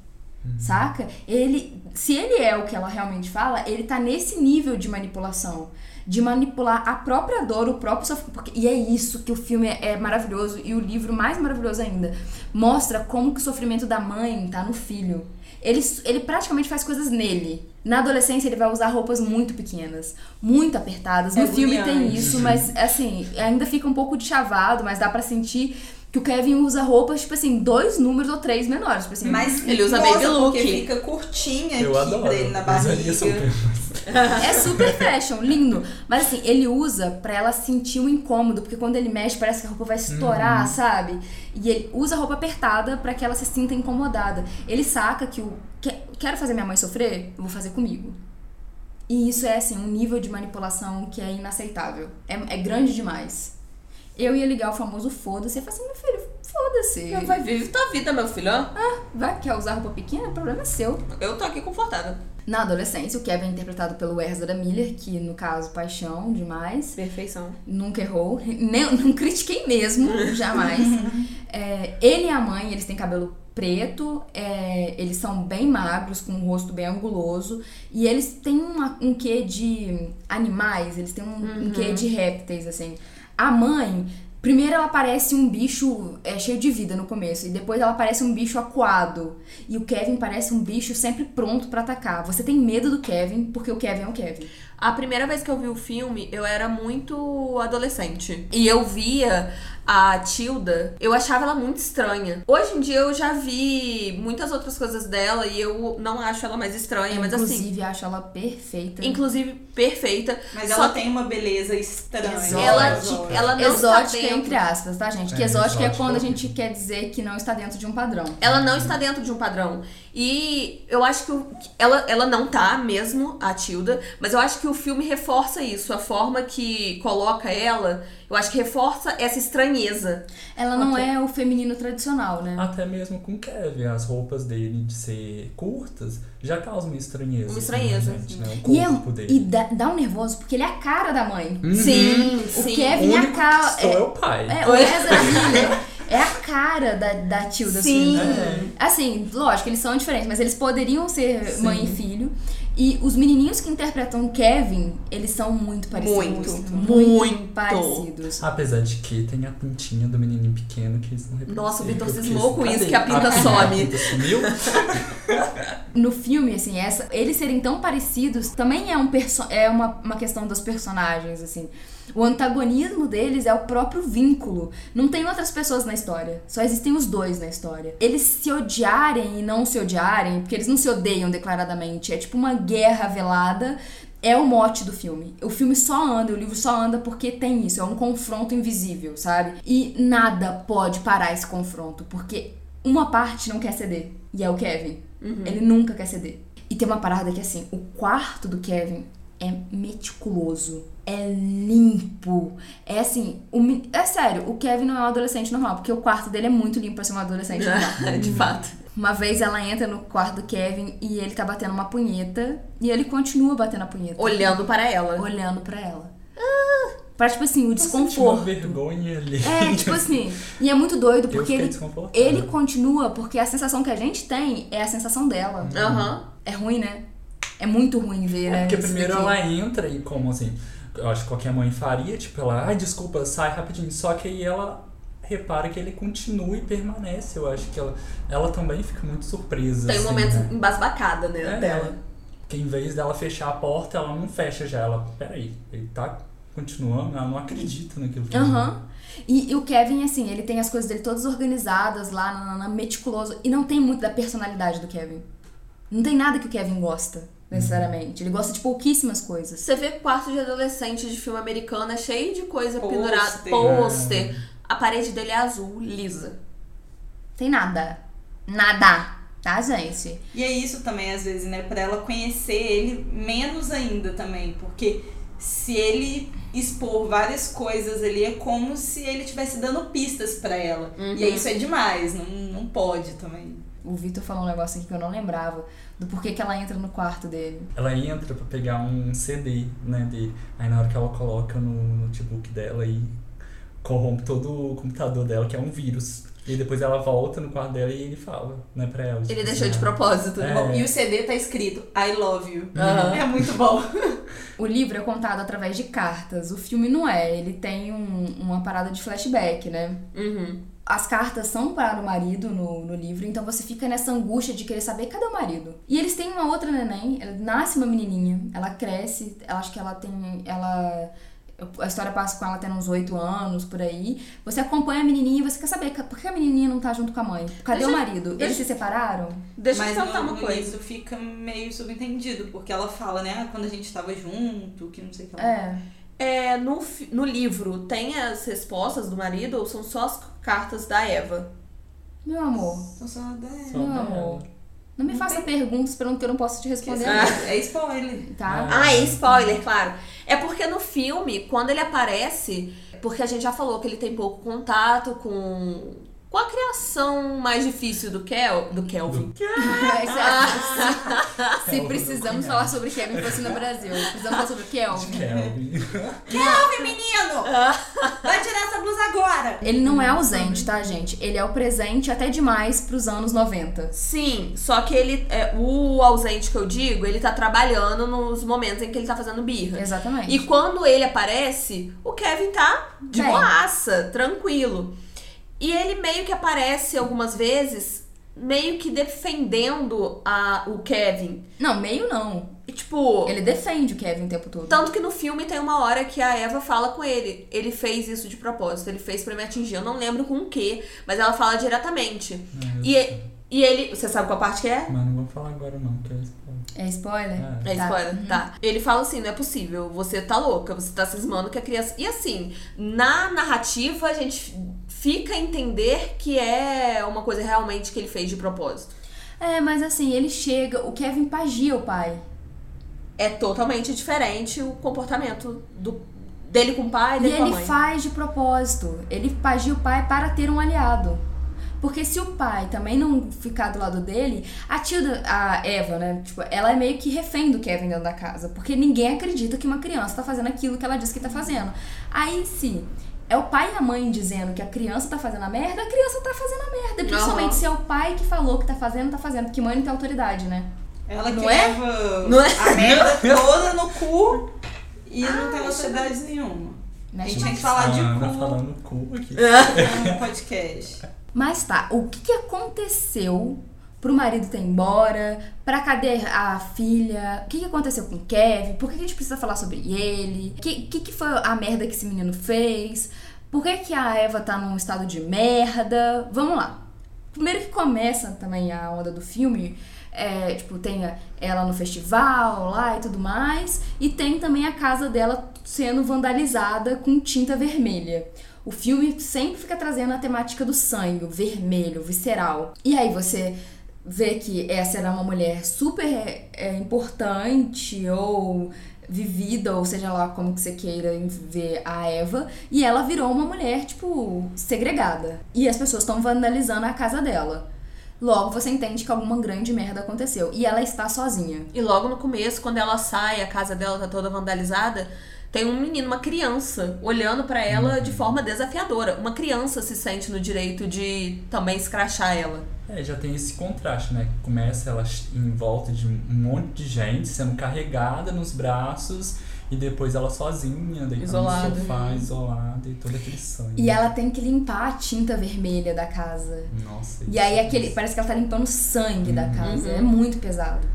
Saca? Ele, se ele é o que ela realmente fala, ele tá nesse nível de manipulação, de manipular a própria dor, o próprio sofrimento, porque- e é isso que o filme é, é maravilhoso e o livro mais maravilhoso ainda, mostra como que o sofrimento da mãe tá no filho. Ele, ele praticamente faz coisas nele. Na adolescência ele vai usar roupas muito pequenas, muito apertadas. No É filme tem isso, mas assim, ainda fica um pouco de chavado, mas dá pra sentir que o Kevin usa roupas, tipo assim, dois números ou três menores. Tipo assim, Mas Ele usa baby look. porque fica curtinha Eu aqui adoro. pra ele na barriga. super. É super fashion, lindo. Mas assim, ele usa pra ela sentir um incômodo, porque quando ele mexe parece que a roupa vai estourar, sabe? E ele usa a roupa apertada pra que ela se sinta incomodada. Ele saca que o "Que- quero fazer minha mãe sofrer, eu vou fazer comigo. E isso é assim, um nível de manipulação que é inaceitável. É, é grande demais. Eu ia ligar o famoso foda-se e falar assim, meu filho, foda-se. Vai viver tua vida, meu filho. ó. Vai, quer usar roupa pequena? O problema é seu. Eu tô aqui confortável. Na adolescência, o Kevin é interpretado pelo Ezra Miller, que no caso, paixão demais. Perfeição. Nunca errou. Nem, não critiquei mesmo, jamais. É, ele e a mãe, eles têm cabelo preto, é, eles são bem magros, com um rosto bem anguloso. E eles têm uma- um quê de animais, eles têm um, um quê de répteis, assim. A mãe, primeiro ela parece um bicho é, cheio de vida no começo, e depois ela parece um bicho acuado. E o Kevin parece um bicho sempre pronto pra atacar. Você tem medo do Kevin, porque o Kevin é o Kevin. A primeira vez que eu vi o filme, eu era muito adolescente. E eu via a Tilda, eu achava ela muito estranha. Hoje em dia eu já vi muitas outras coisas dela e eu não acho ela mais estranha, mas assim, Inclusive, acho ela perfeita. inclusive perfeita. Mas Só ela que tem uma beleza estranha. Exótica. ela, Exótica. ela não exótica está dentro. entre aspas, tá, gente? Que É, exótica é exótica quando a é gente quer dizer que não está dentro de um padrão. Ela não está dentro de um padrão. E eu acho que o- ela, ela não tá mesmo, a Tilda, mas eu acho que o filme reforça isso. A forma que coloca ela, eu acho que reforça essa estranheza. Ela não Ok. é o feminino tradicional, né? Até mesmo com o Kevin, as roupas dele de ser curtas já causam uma estranheza. Uma assim, estranheza. gente, né? O E, é, corpo dele. e dá, dá um nervoso, porque ele é a cara da mãe. Uhum. Sim, O sim. O Kevin é a cara. é, É, o pai. é, o Ezra Miller é a cara da, da Tilda Sim. Swinton. Assim, lógico, eles são diferentes, mas eles poderiam ser Sim. mãe e filho. E os menininhos que interpretam Kevin, eles são muito parecidos. Muito, muito, muito. parecidos. Apesar de que tem a pintinha do menininho pequeno que eles não reproduzem. Nossa, o Vitor cismou com cadê? isso, que a pinta A some. pinta sumiu? no filme, assim, essa, eles serem tão parecidos também é, um perso é uma, uma questão dos personagens, assim. O antagonismo deles é o próprio vínculo. Não tem outras pessoas na história. Só existem os dois na história. Eles se odiarem e não se odiarem, porque eles não se odeiam declaradamente. É tipo uma guerra velada. É o mote do filme. O filme só anda, o livro só anda porque tem isso. É um confronto invisível, sabe? E nada pode parar esse confronto, porque uma parte não quer ceder. E é o Kevin. Ele nunca quer ceder. E tem uma parada que, assim, o quarto do Kevin é meticuloso. É limpo. É assim, o é sério, o Kevin não é um adolescente normal, porque o quarto dele é muito limpo pra ser um adolescente normal. De fato. Uma vez ela entra no quarto do Kevin e ele tá batendo uma punheta e ele continua batendo a punheta. Olhando para ela. Olhando pra ela. Pra, tipo assim, o senti uma desconforto. vergonha ali. É, tipo assim. E é muito doido, porque ele, ele continua, porque a sensação que a gente tem é a sensação dela. Aham. É ruim, né? É muito ruim ver, né? É porque isso primeiro daqui. ela entra e como assim, eu acho que qualquer mãe faria, tipo, ela, ai, desculpa, sai rapidinho. Só que aí ela repara que ele continua e permanece. Eu acho que ela, ela também fica muito surpresa. Tem um assim, momento né? embasbacada, né, É, dela. Que em vez dela fechar a porta, ela não fecha já. Ela, peraí, ele tá continuando, ela não acredita naquilo que Aham. E, e o Kevin, assim, ele tem as coisas dele todas organizadas lá, na, na- meticuloso. E não tem muito da personalidade do Kevin. Não tem nada que o Kevin gosta, necessariamente. Ele gosta de pouquíssimas coisas. Você vê quarto de adolescente de filme americano, é cheio de coisa Pôster. pendurada. Pôster. A parede dele é azul, lisa. Tem nada. Nada. Tá, gente? E é isso também, às vezes, né? Pra ela conhecer ele menos ainda também. Porque se ele expor várias coisas ali, é como se ele estivesse dando pistas pra ela. E aí isso é demais, não, não pode também. O Victor falou um negócio aqui que eu não lembrava. Do porquê que ela entra no quarto dele. Ela entra pra pegar um CD, né, dele. Aí na hora que ela coloca no notebook dela e corrompe todo o computador dela, que é um vírus. E depois ela volta no quarto dela e ele fala, né, pra ela. tipo Ele assim, deixou de ah, propósito. É. E o CD tá escrito I love you. Aham. É muito bom. O livro é contado através de cartas. O filme não é. Ele tem um- uma parada de flashback, né? Uhum. As cartas são para o marido no, no livro, então você fica nessa angústia de querer saber cadê o marido. E eles têm uma outra neném, ela nasce uma menininha, ela cresce, ela acho que ela tem. Ela A história passa com ela tendo uns 8 anos, por aí. Você acompanha a menininha e você quer saber por que a menininha não tá junto com a mãe? Cadê Deixa- o marido? deixa- Eles se separaram? Deixa Mas eu no, uma coisa. início fica meio subentendido, porque ela fala, né, ah, quando a gente tava junto, que não sei o que lá. É. É, no, no livro, tem as respostas do marido ou são só as cartas da Eva? Meu amor, Então só dá. Só meu amor. Não me Não faça tem- perguntas pelo que eu não posso te responder, É spoiler. tá? Ah, é spoiler, claro. É porque no filme, quando ele aparece, porque a gente já falou que ele tem pouco contato com, com a criação mais difícil do, Kel, do Kelvin. Se, se precisamos falar sobre Kevin fosse no Brasil, precisamos falar sobre Kelvin. Kelvin. Kelvin, menino! Vai tirar essa blusa agora! Ele não é ausente, tá, gente? Ele é o presente até demais pros anos 90. Sim, só que ele, é, o ausente que eu digo, ele tá trabalhando nos momentos em que ele tá fazendo birra. Exatamente. E quando ele aparece, o Kevin tá de Bem. boaça, tranquilo. E ele meio que aparece algumas vezes, meio que defendendo a, o Kevin. Não, meio não. E, tipo, Ele defende o Kevin o tempo todo. tanto que no filme tem uma hora que a Eva fala com ele. Ele fez isso de propósito, ele fez pra me atingir. Eu não lembro com o quê, mas ela fala diretamente. E, e ele. Você sabe qual parte que é? Mas não vou falar agora não, que é spoiler. É spoiler? É. É Tá. spoiler, tá. Ele fala assim, não é possível, você tá louca, você tá cismando que a criança... E assim, na narrativa a gente fica a entender que é uma coisa realmente que ele fez de propósito. É, mas assim, ele chega, o Kevin pagia o pai. É totalmente diferente o comportamento do, dele com o pai e E dele com a ele mãe. faz de propósito. Ele pagia o pai para ter um aliado. Porque se o pai também não ficar do lado dele, a tia, a Eva, né? Tipo, ela é meio que refém do Kevin dentro da casa. Porque ninguém acredita que uma criança tá fazendo aquilo que ela disse que tá fazendo. Aí, se é o pai e a mãe dizendo que a criança tá fazendo a merda, a criança tá fazendo a merda. Principalmente Aham. se é o pai que falou que tá fazendo, tá fazendo. Porque mãe não tem autoridade, né? Ela que Não é? leva Não é? a merda toda no cu e não tem autoridade nenhuma. A Mexe gente tem que falar de A Ana cu falando cu aqui. no podcast. Mas tá, o que, que aconteceu pro marido ter embora? Pra cadê a filha? O que, que aconteceu com o Kevin? Por que a gente precisa falar sobre ele? O que, que, que foi a merda que esse menino fez? Por que, que a Eva tá num estado de merda? Vamos lá. Primeiro que começa também a onda do filme, é, tipo, tem ela no festival lá e tudo mais, e tem também a casa dela sendo vandalizada com tinta vermelha. O filme sempre fica trazendo a temática do sangue, vermelho, visceral. E aí você vê que essa era uma mulher super é, importante ou vivida, ou seja lá como que você queira ver a Eva, e ela virou uma mulher, tipo, segregada. E as pessoas estão vandalizando a casa dela. Logo você entende que alguma grande merda aconteceu. E ela está sozinha. E logo no começo, quando ela sai, a casa dela tá toda vandalizada, tem um menino, uma criança, olhando pra ela de forma desafiadora. Uma criança se sente no direito de também escrachar ela. É, já tem esse contraste, né? Começa ela em volta de um monte de gente sendo carregada nos braços e depois ela sozinha, deitada Isolada. no sofá, isolada e todo aquele sangue. E ela tem que limpar a tinta vermelha da casa. Nossa. E aí é aquele. Parece que ela tá limpando o sangue da Uhum. casa. Uhum. É muito pesado.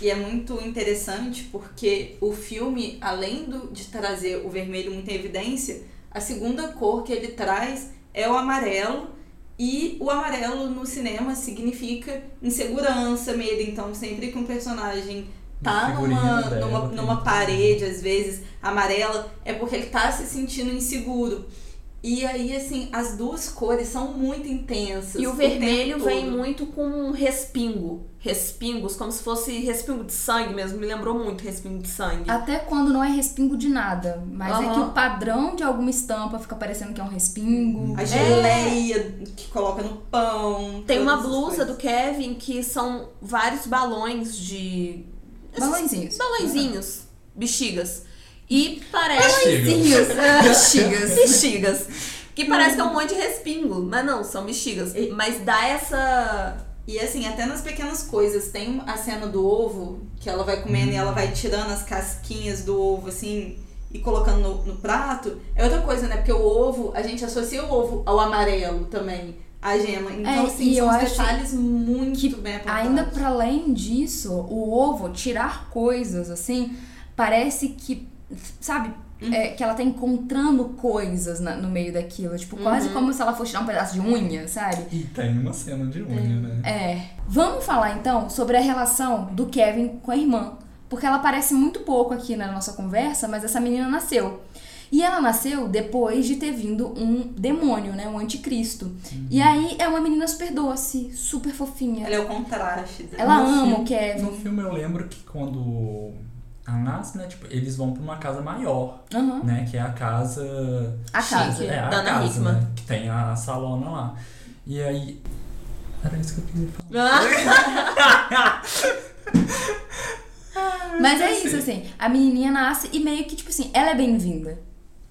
E é muito interessante porque o filme, além do- de trazer o vermelho muito em evidência, a segunda cor que ele traz é o amarelo. E o amarelo no cinema significa insegurança, medo. Então, sempre que um personagem tá numa, dela numa, numa parede, às vezes, amarela, é porque ele tá se sentindo inseguro. E aí, assim, as duas cores são muito intensas. E o tempo vermelho vem muito com um respingo. Respingos, como se fosse respingo de sangue mesmo. Me lembrou muito respingo de sangue. Até quando não é respingo de nada. Mas é Aham. que o padrão de alguma estampa fica parecendo que é um respingo. A geleia que coloca no pão. Tem uma blusa do Kevin que são vários balões de. Balõezinhos. Balõezinhos. Bexigas. E parece. Balõezinhos. Bexigas. Bexigas. Que parece que é um monte de respingo. Mas não, são bexigas. Mas dá essa. E assim, até nas pequenas coisas, tem a cena do ovo, que ela vai comendo e ela vai tirando as casquinhas do ovo, assim, e colocando no, no prato. É outra coisa, né? Porque o ovo, a gente associa o ovo ao amarelo também, a gema. Então, É, assim, e são detalhes muito bem apontados. Ainda para além disso, o ovo, tirar coisas assim, parece que, sabe, é, que ela tá encontrando coisas na- no meio daquilo. Tipo, quase como se ela fosse tirar um pedaço de unha, sabe? E tem uma cena de unha, né? É. Vamos falar então sobre a relação do Kevin com a irmã. Porque ela aparece muito pouco aqui na nossa conversa, mas essa menina nasceu. E ela nasceu depois de ter vindo um demônio, né? Um anticristo. E aí é uma menina super doce, super fofinha. Ela é o contraste. dela. Ela No ama filme- o Kevin. No filme eu lembro que quando nasce, né? Tipo, eles vão pra uma casa maior, Aham. né? Que é a casa. A casa. É, a casa, né? Que tem a salona lá. E aí. Era isso que eu queria falar. Mas é isso, assim. A menininha nasce e meio que, tipo assim, ela é bem-vinda.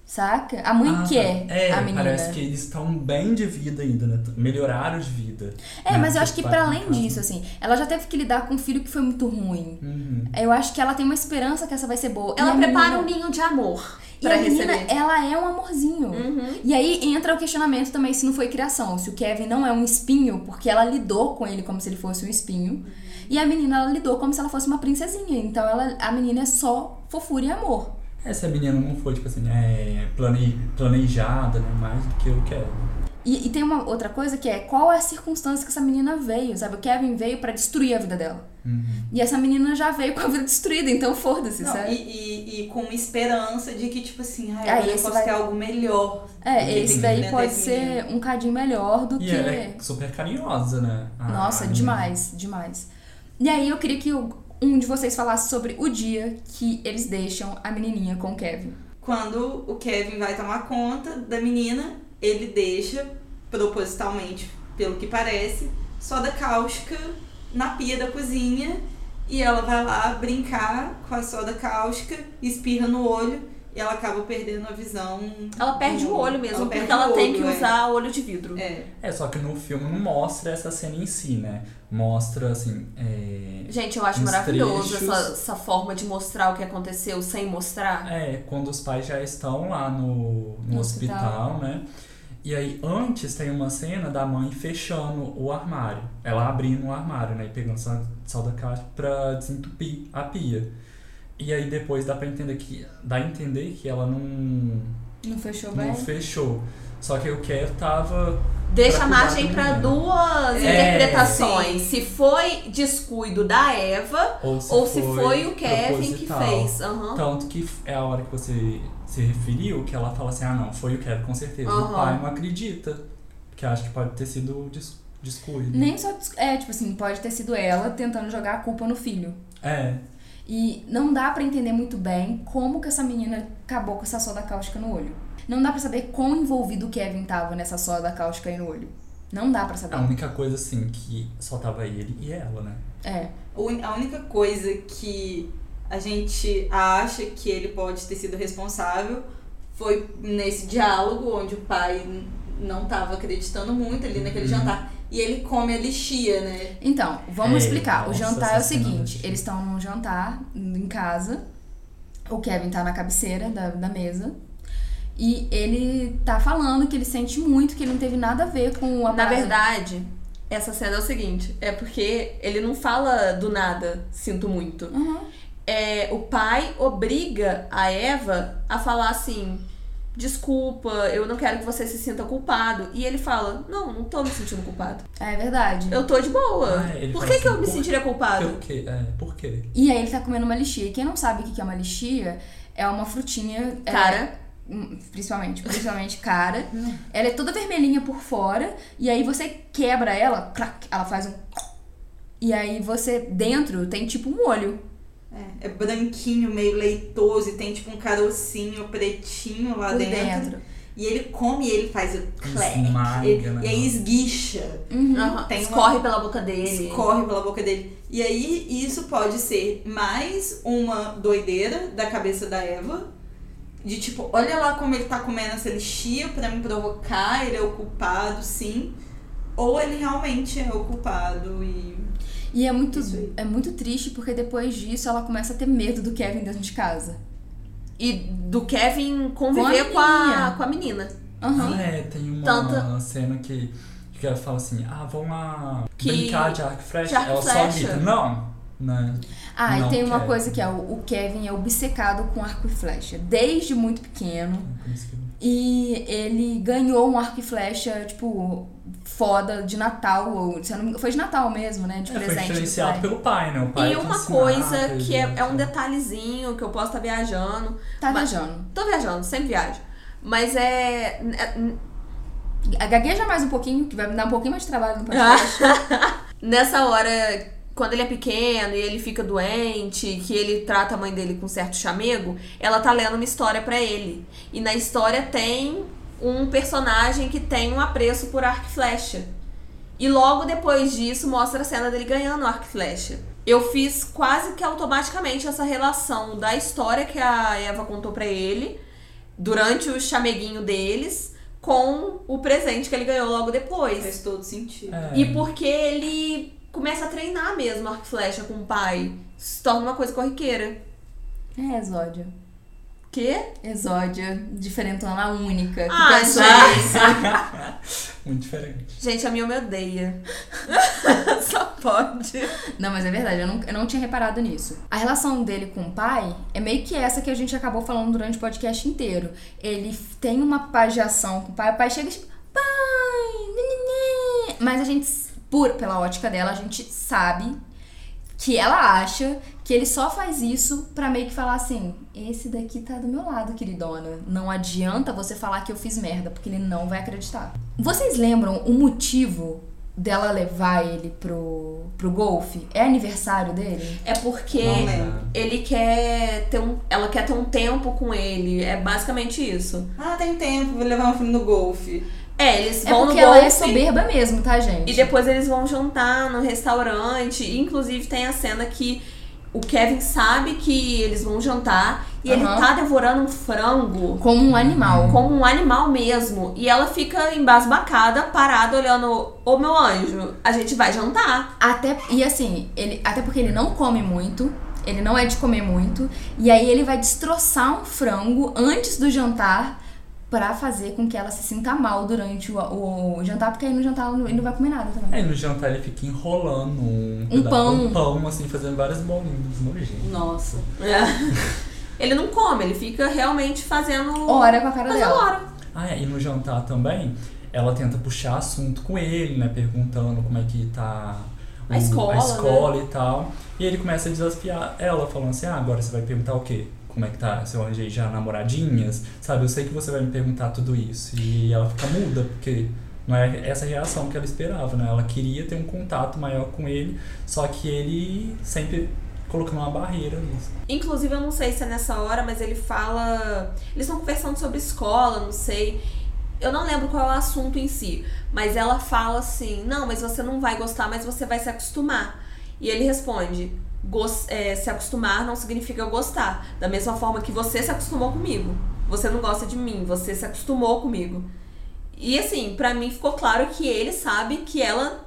Saca? A mãe Ah, tá. quer é, a menina. parece que eles estão bem de vida ainda, né? Melhoraram de vida. É, né? mas eu acho que pra pra além disso, assim, ela já teve que lidar com um filho que foi muito ruim. Uhum. Eu acho que ela tem uma esperança que essa vai ser boa. Ela a prepara menina- um ninho de amor E pra a menina, receber. ela é um amorzinho. Uhum. E aí entra o questionamento também se não foi criação. Se o Kevin não é um espinho, porque ela lidou com ele como se ele fosse um espinho. E a menina, ela lidou como se ela fosse uma princesinha. Então ela, a menina é só fofura e amor. Essa menina não foi, tipo assim, é, plane- planejada, né? Mais do que eu quero. E, e tem uma outra coisa que é qual é a circunstância que essa menina veio, sabe? O Kevin veio pra destruir a vida dela. Uhum. E essa menina já veio com a vida destruída, então foda-se, sabe? e, e, e com uma esperança de que, tipo assim, Ah, agora eu posso vai- ter algo melhor. É, do que esse daí pode ser menino. um cadinho melhor do E que. ela é super carinhosa, né? A Nossa, demais, demais. E aí eu queria que o- um de vocês falasse sobre o dia que eles deixam a menininha com o Kevin. Quando o Kevin vai tomar conta da menina, ele deixa, propositalmente, pelo que parece, soda cáustica na pia da cozinha e ela vai lá brincar com a soda cáustica, espirra no olho e ela acaba perdendo a visão. Ela perde o olho mesmo, ela porque ela o tem olho, que é. usar olho de vidro. É. É, só que no filme não mostra essa cena em si, né? Mostra, assim, é... Gente, eu acho maravilhoso trechos. essa, essa forma de mostrar o que aconteceu sem mostrar. É, quando os pais já estão lá no, no, No hospital, hospital. né? E aí, antes tem uma cena da mãe fechando o armário. Ela abrindo o armário, né? E pegando sal, sal da caixa pra desentupir a pia. E aí depois dá pra entender que... Dá a entender que ela não, Não fechou não bem? fechou. Só que o Kev tava... Deixa Pra margem menino. duas É, interpretações. sim. Se foi descuido da Eva Ou se, ou se foi o Kevin que fez. Aham. Tanto que é a hora que você se referiu que ela fala assim, ah não, foi o Kevin com certeza. Aham. O pai não acredita. Que acha que pode ter sido des descuido. Nem só. É, tipo assim, pode ter sido ela tentando jogar a culpa no filho. É. E não dá pra entender muito bem como que essa menina acabou com essa soda cáustica no olho. Não dá pra saber quão envolvido o Kevin tava nessa soda cáustica aí no olho. Não dá pra saber. A única coisa assim que só tava ele e ela, né? É. A única coisa que a gente acha que ele pode ter sido responsável foi nesse diálogo onde o pai não estava acreditando muito ali naquele Uhum. jantar. E ele come a lixia, né? Então, vamos É, explicar. o jantar é o seguinte: eles estão num jantar em casa. O Kevin tá na cabeceira da, da mesa. E ele tá falando que ele sente muito, que ele não teve nada a ver com a Na verdade, essa cena é o seguinte: é porque ele não fala do nada, sinto muito. Uhum. É, o pai obriga a Eva a falar assim: desculpa, eu não quero que você se sinta culpado. E ele fala: não, não tô me sentindo culpado. É verdade. Eu tô de boa. Ah, Por que, que eu assim, me por- sentiria culpado? Por quê? É, por quê? E aí ele tá comendo uma lixia. E quem não sabe o que é uma lixia, é uma frutinha. é, Cara. hum, principalmente, principalmente cara. Ela é toda vermelhinha por fora. E aí você quebra ela, crack, ela faz um. E aí você, dentro, tem tipo um olho. É, é branquinho, meio leitoso e tem tipo um carocinho pretinho lá por dentro. dentro. E ele come e ele faz o clack. Esmaga, E, né? e aí esguicha. Uhum. Tem uma- Escorre pela boca dele. Escorre pela boca dele. E aí, isso pode ser mais uma doideira da cabeça da Eva. De tipo, olha lá como ele tá comendo essa lixia pra me provocar, ele é o culpado, sim. Ou ele realmente é o culpado e. E é muito, é muito triste porque depois disso ela começa a ter medo do Kevin dentro de casa. E do Kevin conviver Com com a com a menina. Aham. Ah, é, tem uma Tanto- cena que, que ela fala assim, ah, vamos lá Que- brincar de arco e flecha. ela só flecha. grita, não, né? Ah, Não e tem uma quero. coisa que é o o Kevin é obcecado com arco e flecha, desde muito pequeno. E ele ganhou um arco e flecha, tipo, foda de Natal, ou foi de Natal mesmo, né? De É, foi presente. do influenciado pai. pelo pai, né? O pai E que uma coisa que é, é um detalhezinho que eu posso estar viajando. Tá Mas- viajando. Tô viajando, sempre viajo. Mas é. é- Gagueja mais um pouquinho, que vai me dar um pouquinho mais de trabalho no podcast. Nessa hora, quando ele é pequeno e ele fica doente, que ele trata a mãe dele com certo chamego, ela tá lendo uma história pra ele. E na história tem um personagem que tem um apreço por arco e flecha. E logo depois disso mostra a cena dele ganhando arco e flecha. Eu fiz quase que automaticamente essa relação da história que a Eva contou pra ele durante o chameguinho deles com o presente que ele ganhou logo depois. Faz todo sentido. É. E porque ele começa a treinar mesmo arco e flecha com o pai. Se torna uma coisa corriqueira. É, Exódia. Quê? Exódia, diferentona única. que Ah, pensou gente. Muito diferente. Gente, a minha me odeia. Só pode. Não, mas é verdade, eu não, eu não tinha reparado nisso. A relação dele com o pai é meio que essa que a gente acabou falando durante o podcast inteiro. Ele tem uma pagiação com o pai, o pai chega e tipo, pai, mas a gente, por, pela ótica dela, a gente sabe que ela acha que ele só faz isso pra meio que falar assim: esse daqui tá do meu lado, queridona. Não adianta você falar que eu fiz merda, porque ele não vai acreditar. Vocês lembram o motivo dela levar ele pro, pro golfe? É aniversário dele? É porque ele quer ter um. Ela quer ter um tempo com ele. É basicamente isso. Ah, tem tempo, vou levar meu filho no golfe. É, eles É vão porque no ela golfe. é soberba mesmo, tá, gente? E depois eles vão jantar no restaurante. Inclusive tem a cena que o Kevin sabe que eles vão jantar e ele Aham. tá devorando um frango Como um animal. como um animal mesmo. E ela fica embasbacada, parada, olhando, ô meu anjo, a gente vai jantar. Até, e assim, ele, até porque ele não come muito, ele não é de comer muito, e aí ele vai destroçar um frango antes do jantar pra fazer com que ela se sinta mal durante o, o jantar, porque aí no jantar ele não vai comer nada também. Aí no jantar ele fica enrolando um, Um pão. um pão, assim, fazendo vários bolinhos nojentos. Nossa. Ele não come, ele fica realmente fazendo. Hora com a cara fazendo dela. hora. Ah, é, e no jantar também, ela tenta puxar assunto com ele, né? Perguntando como é que tá o- A escola, né? a escola e tal. E ele começa a desafiar ela, falando assim, ah, agora você vai perguntar o quê? Como é que tá? Se eu arranjei já namoradinhas? Sabe, eu sei que você vai me perguntar tudo isso. E ela fica muda, porque não é essa reação que ela esperava, né? Ela queria ter um contato maior com ele, só que ele sempre colocando uma barreira nisso. Inclusive, eu não sei se é nessa hora, mas ele fala. Eles estão conversando sobre escola, não sei. Eu não lembro qual é o assunto em si, mas ela fala assim: não, mas você não vai gostar, mas você vai se acostumar. E ele responde: "Gos- é, se acostumar não significa gostar. Da mesma forma que você se acostumou comigo. Você não gosta de mim, você se acostumou comigo. E assim, pra mim ficou claro que ele sabe que ela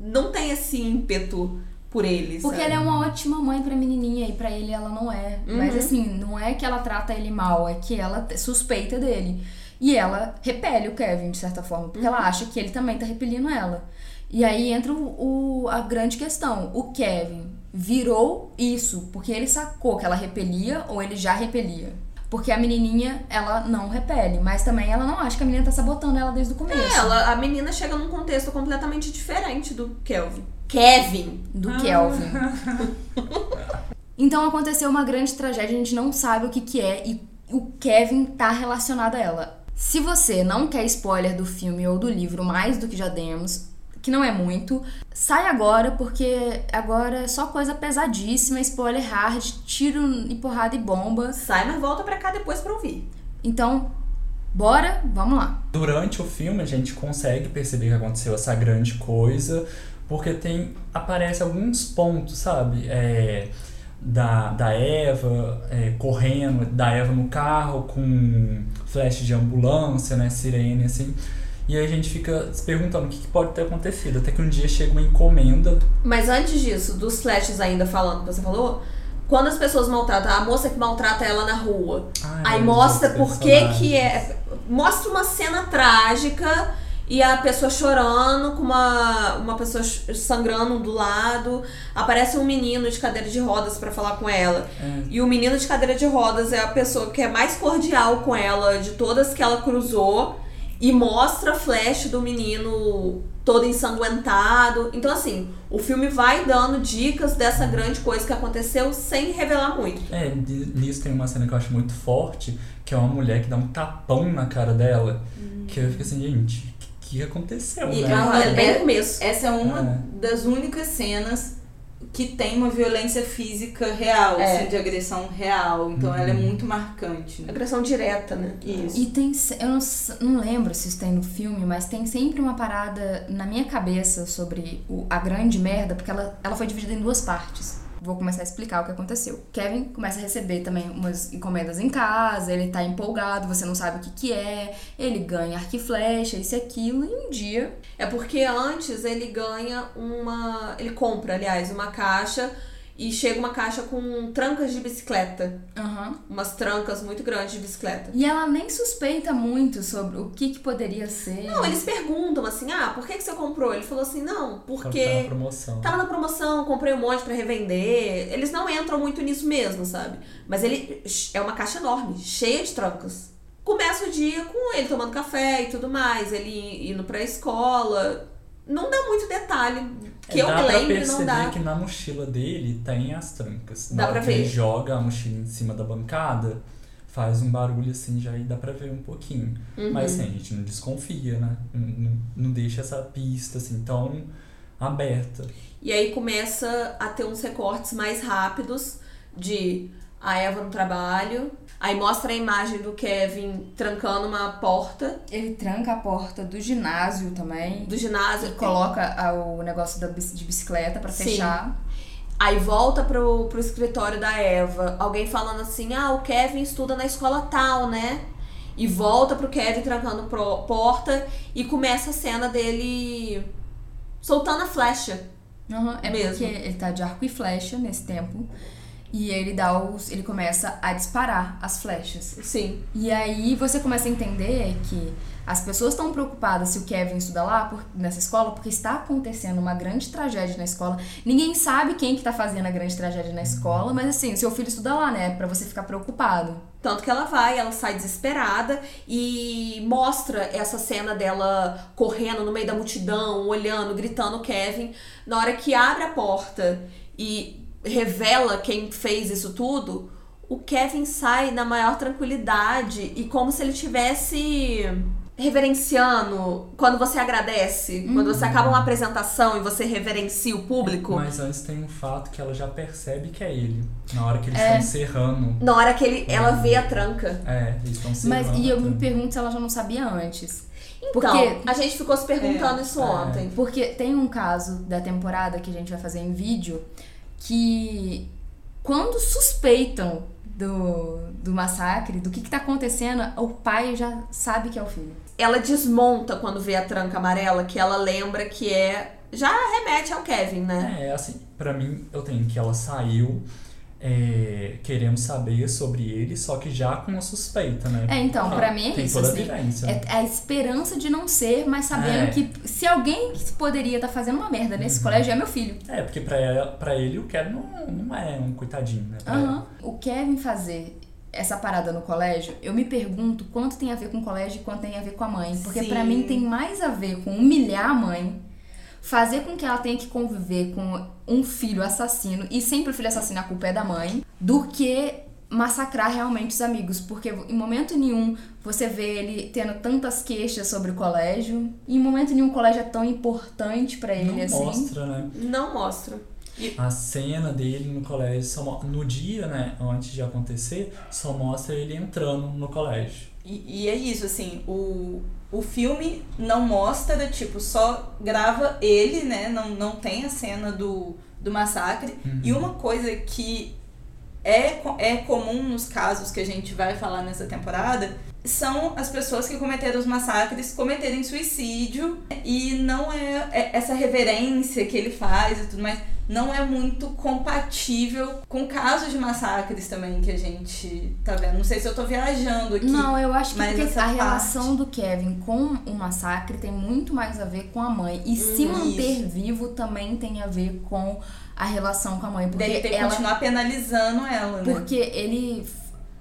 não tem esse ímpeto por ele. Porque sabe? ela é uma ótima mãe pra menininha e pra ele ela não é. Uhum. Mas assim, não é que ela trata ele mal, é que ela suspeita dele. E ela repele o Kevin, de certa forma, porque ela acha que ele também tá repelindo ela. E aí entra o, o- a grande questão. O Kevin virou isso porque ele sacou que ela repelia ou ele já repelia? Porque a menininha, ela não repele, mas também ela não acha que a menina tá sabotando ela desde o começo. É, ela, a menina chega num contexto completamente diferente do Kelvin. Kevin. do Kelvin. então aconteceu uma grande tragédia, a gente não sabe o que que é e o Kevin tá relacionado a ela. Se você não quer spoiler do filme ou do livro mais do que já demos, que não é muito, sai agora porque agora é só coisa pesadíssima, spoiler hard, tiro e porrada e bomba. Sai, mas volta pra cá depois pra ouvir. Então, bora, vamos lá. Durante o filme a gente consegue perceber que aconteceu essa grande coisa, porque tem aparece alguns pontos, sabe? É, da, da Eva é, correndo, da Eva no carro com flash de ambulância, né? Sirene, assim. E aí a gente fica se perguntando o que, que pode ter acontecido. Até que um dia chega uma encomenda. Mas antes disso, dos flashes ainda falando que você falou, quando as pessoas maltratam, a moça que maltrata ela na rua, Ai, aí mostra por que que é. Mostra uma cena trágica e a pessoa chorando, com uma, uma pessoa sangrando do lado. Aparece um menino de cadeira de rodas pra falar com ela. É. E o menino de cadeira de rodas é a pessoa que é mais cordial com ela de todas que ela cruzou. E mostra flash do menino todo ensanguentado. Então, assim, o filme vai dando dicas dessa grande coisa que aconteceu sem revelar muito. É, ni- nisso tem uma cena que eu acho muito forte, que é uma mulher que dá um tapão na cara dela. Que eu fico assim, gente, o que, que aconteceu, E né? ela- É bem é- no começo. Essa é uma É. das únicas cenas que tem uma violência física real, É. assim, de agressão real. Então ela é muito marcante. né? Agressão direta, né? Isso. E tem. Eu não, não lembro se isso tem no filme, mas tem sempre uma parada na minha cabeça sobre o- a grande merda, porque ela, ela foi dividida em duas partes. Vou começar a explicar o que aconteceu. Kevin começa a receber também umas encomendas em casa, ele tá empolgado, você não sabe o que que é, ele ganha arco e flecha, isso e aquilo, e um dia É porque antes ele ganha uma. Ele compra, aliás, uma caixa e chega uma caixa com trancas de bicicleta. Aham. Umas trancas muito grandes de bicicleta. E ela nem suspeita muito sobre o que, que poderia ser. Não, eles perguntam assim: ah, por que, que você comprou? Ele falou assim: não, Só que tá na porque. promoção. Tava na promoção, comprei um monte pra revender. Eles não entram muito nisso mesmo, sabe? Mas ele é uma caixa enorme, cheia de trancas. Começa o dia com ele tomando café e tudo mais, ele indo pra escola. Não dá muito detalhe. Que É, eu dá me pra lembre, perceber não dá. que na mochila dele tem as trancas. Dá na hora pra que ele ver. joga a mochila em cima da bancada, faz um barulho assim, já aí dá pra ver um pouquinho. Uhum. Mas assim, a gente não desconfia, né? Não, não- não deixa essa pista assim tão aberta. E aí começa a ter uns recortes mais rápidos de a Eva no trabalho. Aí mostra a imagem do Kevin trancando uma porta Ele tranca a porta do ginásio também. do ginásio. E coloca a- o negócio de bicicleta pra Sim. fechar. Aí volta pro, pro escritório da Eva, alguém falando assim: ah, o Kevin estuda na escola tal, né? E volta pro Kevin trancando pro, porta e começa a cena dele soltando a flecha. Aham, é Mesmo. porque ele tá de arco e flecha nesse tempo. E ele dá os. ele começa a disparar as flechas. Sim. E aí você começa a entender que as pessoas estão preocupadas se o Kevin estuda lá por- nessa escola, porque está acontecendo uma grande tragédia na escola. Ninguém sabe quem que tá fazendo a grande tragédia na escola, mas assim, seu filho estuda lá, né? Pra você ficar preocupado. Tanto que ela vai, ela sai desesperada e mostra essa cena dela correndo no meio da multidão, olhando, gritando o Kevin. Na hora que abre a porta e revela quem fez isso tudo, o Kevin sai na maior tranquilidade e como se ele tivesse reverenciando quando você agradece, quando você acaba uma apresentação e você reverencia o público. Mas antes tem um fato que ela já percebe que é ele. Na hora que eles É. estão serrando. Na hora que ele, ela vê a tranca. É, eles estão serrando. Mas e eu me pergunto se ela já não sabia antes. Então, Porque- a gente ficou se perguntando isso É. ontem. Porque tem um caso da temporada que a gente vai fazer em vídeo que quando suspeitam do, do massacre, do que, que tá acontecendo, o pai já sabe que é o filho. ela desmonta quando vê a tranca amarela, que ela lembra que é. Já remete ao Kevin, né? É, assim, pra mim, eu tenho que ela saiu é, querendo saber sobre ele, só que já com uma suspeita, né? É, então, pra mim é Tem isso, toda assim. a vivência. É a esperança de não ser, mas sabendo É. que se alguém que poderia estar fazendo uma merda nesse colégio é meu filho. É, porque pra ele o Kevin não, não é um coitadinho, né? Aham. O Kevin fazer essa parada no colégio, eu me pergunto quanto tem a ver com o colégio e quanto tem a ver com a mãe. Porque pra mim tem mais a ver com humilhar a mãe, fazer com que ela tenha que conviver com um filho assassino, e sempre o filho assassino a culpa é da mãe, do que massacrar realmente os amigos. Porque em momento nenhum você vê ele tendo tantas queixas sobre o colégio, e em momento nenhum o colégio é tão importante pra ele não assim. mostra, né? Não mostra. A cena dele no colégio, só no dia, né, antes de acontecer, só mostra ele entrando no colégio. E, e é isso, assim, o, o filme não mostra, tipo, só grava ele, né? Não, não tem a cena do, do massacre. E uma coisa que é, é comum nos casos que a gente vai falar nessa temporada são as pessoas que cometeram os massacres cometerem suicídio e não é, é essa reverência que ele faz e tudo mais não é muito compatível com casos de massacres também que a gente tá vendo. Não sei se eu tô viajando aqui. Não, eu acho que mas porque essa a parte- relação do Kevin com o massacre tem muito mais a ver com a mãe. E se Hum, manter vivo também tem a ver com a relação com a mãe. Porque Dele ter que ela. continuar penalizando ela, né? Porque ele.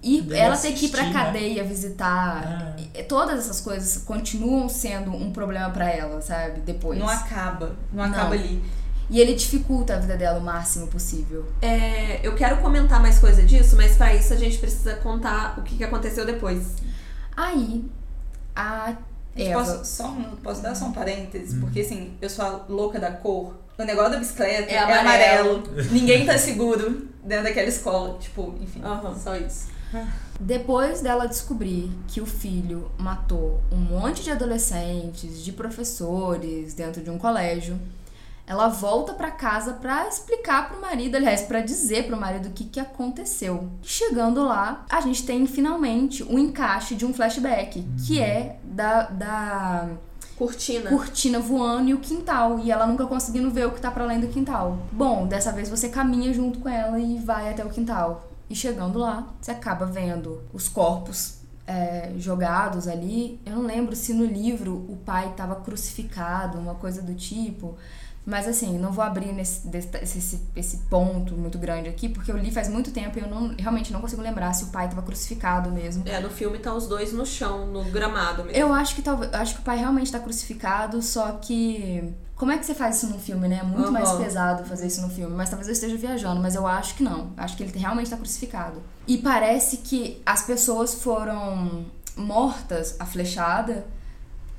Ir, ela ter que ir pra assistir, né? cadeia visitar. e- Todas essas coisas continuam sendo um problema pra ela, sabe? Depois. Não acaba. Não Não. acaba ali. E ele dificulta a vida dela o máximo possível. É, eu quero comentar mais coisa disso, mas pra isso a gente precisa contar o que, que aconteceu depois. Aí, a Eva. posso, só um minuto, posso dar só um parênteses? Porque assim, eu sou a louca da cor. O negócio da bicicleta É é, amarelo. amarelo. Ninguém tá seguro dentro daquela escola. Tipo, enfim, Aham. só isso. Depois dela descobrir que o filho matou um monte de adolescentes, de professores dentro de um colégio, ela volta pra casa pra explicar pro marido, aliás, pra dizer pro marido o que, que aconteceu. Chegando lá, a gente tem finalmente o encaixe de um flashback, que é da, da Cortina. cortina voando e o quintal, e ela nunca conseguindo ver o que tá pra além do quintal. Bom, dessa vez você caminha junto com ela e vai até o quintal. E chegando lá, você acaba vendo os corpos é, jogados ali. Eu não lembro se no livro o pai tava crucificado, uma coisa do tipo. Mas assim, não vou abrir nesse, esse, esse ponto muito grande aqui, porque eu li faz muito tempo e eu não, realmente não consigo lembrar se o pai tava crucificado mesmo. É, no filme tá os dois no chão, no gramado mesmo. Eu acho que talvez. Acho que o pai realmente tá crucificado, só que. Como é que você faz isso num filme, né? É muito Aham. mais pesado fazer isso no filme. Mas talvez eu esteja viajando, mas eu acho que não. Acho que ele realmente tá crucificado. E parece que as pessoas foram mortas, a flechada,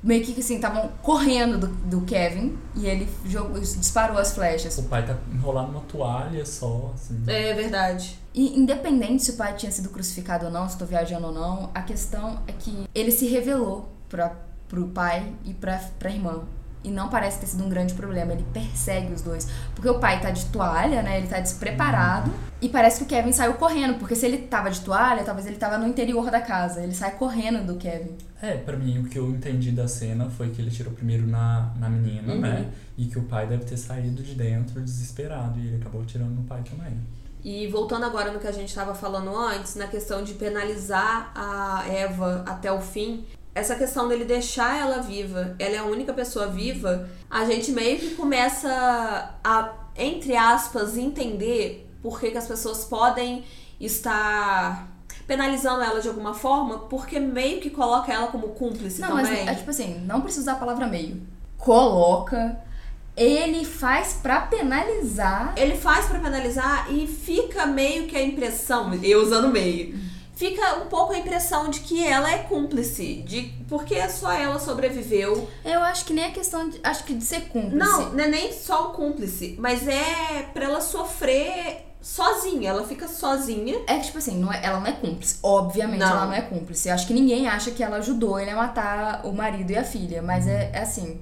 meio que assim, estavam correndo do, do Kevin e ele jogou, disparou as flechas. O pai tá enrolado numa toalha só, assim. É verdade. E independente se o pai tinha sido crucificado ou não, se tô viajando ou não, a questão é que ele se revelou pra, pro pai e pra, pra irmã. E não parece ter sido um grande problema. Ele persegue os dois. Porque o pai tá de toalha, né? Ele tá despreparado. E parece que o Kevin saiu correndo. Porque se ele tava de toalha, talvez ele tava no interior da casa. Ele sai correndo do Kevin. É, pra mim, o que eu entendi da cena foi que ele tirou primeiro na, na menina, Uhum. né? E que o pai deve ter saído de dentro desesperado. E ele acabou tirando no pai também. E voltando agora no que a gente estava falando antes, na questão de penalizar a Eva até o fim, essa questão dele deixar ela viva, ela é a única pessoa viva, a gente meio que começa a, entre aspas, entender por que, que as pessoas podem estar penalizando ela de alguma forma, porque meio que coloca ela como cúmplice não, mas também. é tipo assim, não precisa usar a palavra meio. Coloca. Ele faz pra penalizar Ele faz pra penalizar e fica meio que a impressão, eu usando meio, fica um pouco a impressão de que ela é cúmplice, de porque só ela sobreviveu. Eu acho que nem a questão de. Acho que de ser cúmplice. Não, não é nem só o cúmplice, mas é pra ela sofrer sozinha, ela fica sozinha. É que, tipo assim, não é- ela não é cúmplice. Obviamente Não. ela não é cúmplice. Eu acho que ninguém acha que ela ajudou ele a matar o marido e a filha. Mas é, é assim.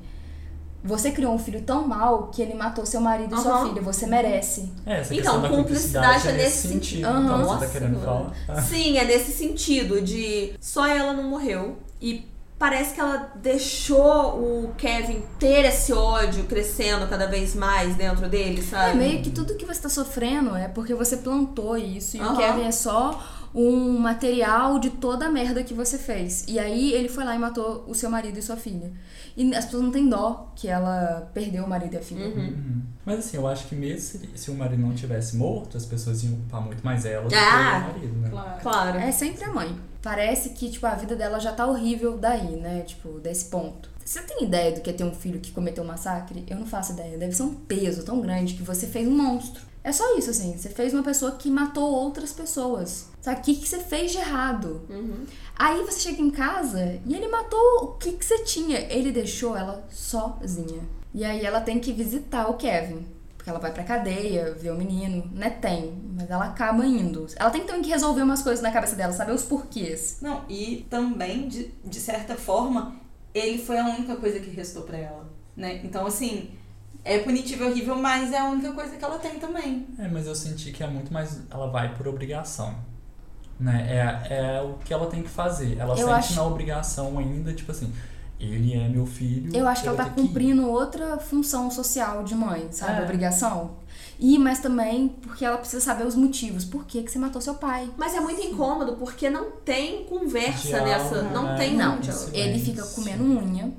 Você criou um filho tão mal que ele matou seu marido e sua filha. Você merece. É, essa Então, da cumplicidade cumplicidade é é nesse sentido. sentido. Então, você tá querendo falar? Sim, é nesse sentido de só ela não morreu e parece que ela deixou o Kevin ter esse ódio crescendo cada vez mais dentro dele, sabe? É meio que tudo que você tá sofrendo é porque você plantou isso. E o Aham. Kevin é só um material de toda a merda que você fez. E aí ele foi lá e matou o seu marido e sua filha. E as pessoas não têm dó que ela perdeu o marido e a filha. Uhum. Mas assim, eu acho que mesmo se, se o marido não tivesse morto, as pessoas iam culpar muito mais ela do que Ah, o marido, né? Claro. Claro. É sempre a mãe. Parece que, tipo, a vida dela já tá horrível daí, né? Tipo, desse ponto. Você tem ideia do que é ter um filho que cometeu um massacre? Eu não faço ideia. Deve ser um peso tão grande que você fez um monstro. É só isso, assim. Você fez uma pessoa que matou outras pessoas. Sabe? O que, que você fez de errado? Uhum. Aí você chega em casa e ele matou o que, que você tinha. Ele deixou ela sozinha. E aí ela tem que visitar o Kevin. Porque ela vai pra cadeia, ver o menino. Né? Tem. Mas ela acaba indo. Ela tem também que resolver umas coisas na cabeça dela, saber os porquês. Não, e também, de, de certa forma, ele foi a única coisa que restou pra ela, né? Então, assim, é punitivo e horrível, mas é a única coisa que ela tem também. É, mas eu senti que é muito mais. Ela vai por obrigação. Né? É, é o que ela tem que fazer. Ela Eu sente acho- na obrigação ainda, tipo assim, ele é meu filho. Eu acho que ela tá cumprindo outra função social de mãe, sabe? É. Obrigação. E, mas também porque ela precisa saber os motivos. Por que, que você matou seu pai? Mas é muito incômodo porque não tem conversa Diálogo, nessa. Não né? tem Não, diálogo. ele fica comendo unha,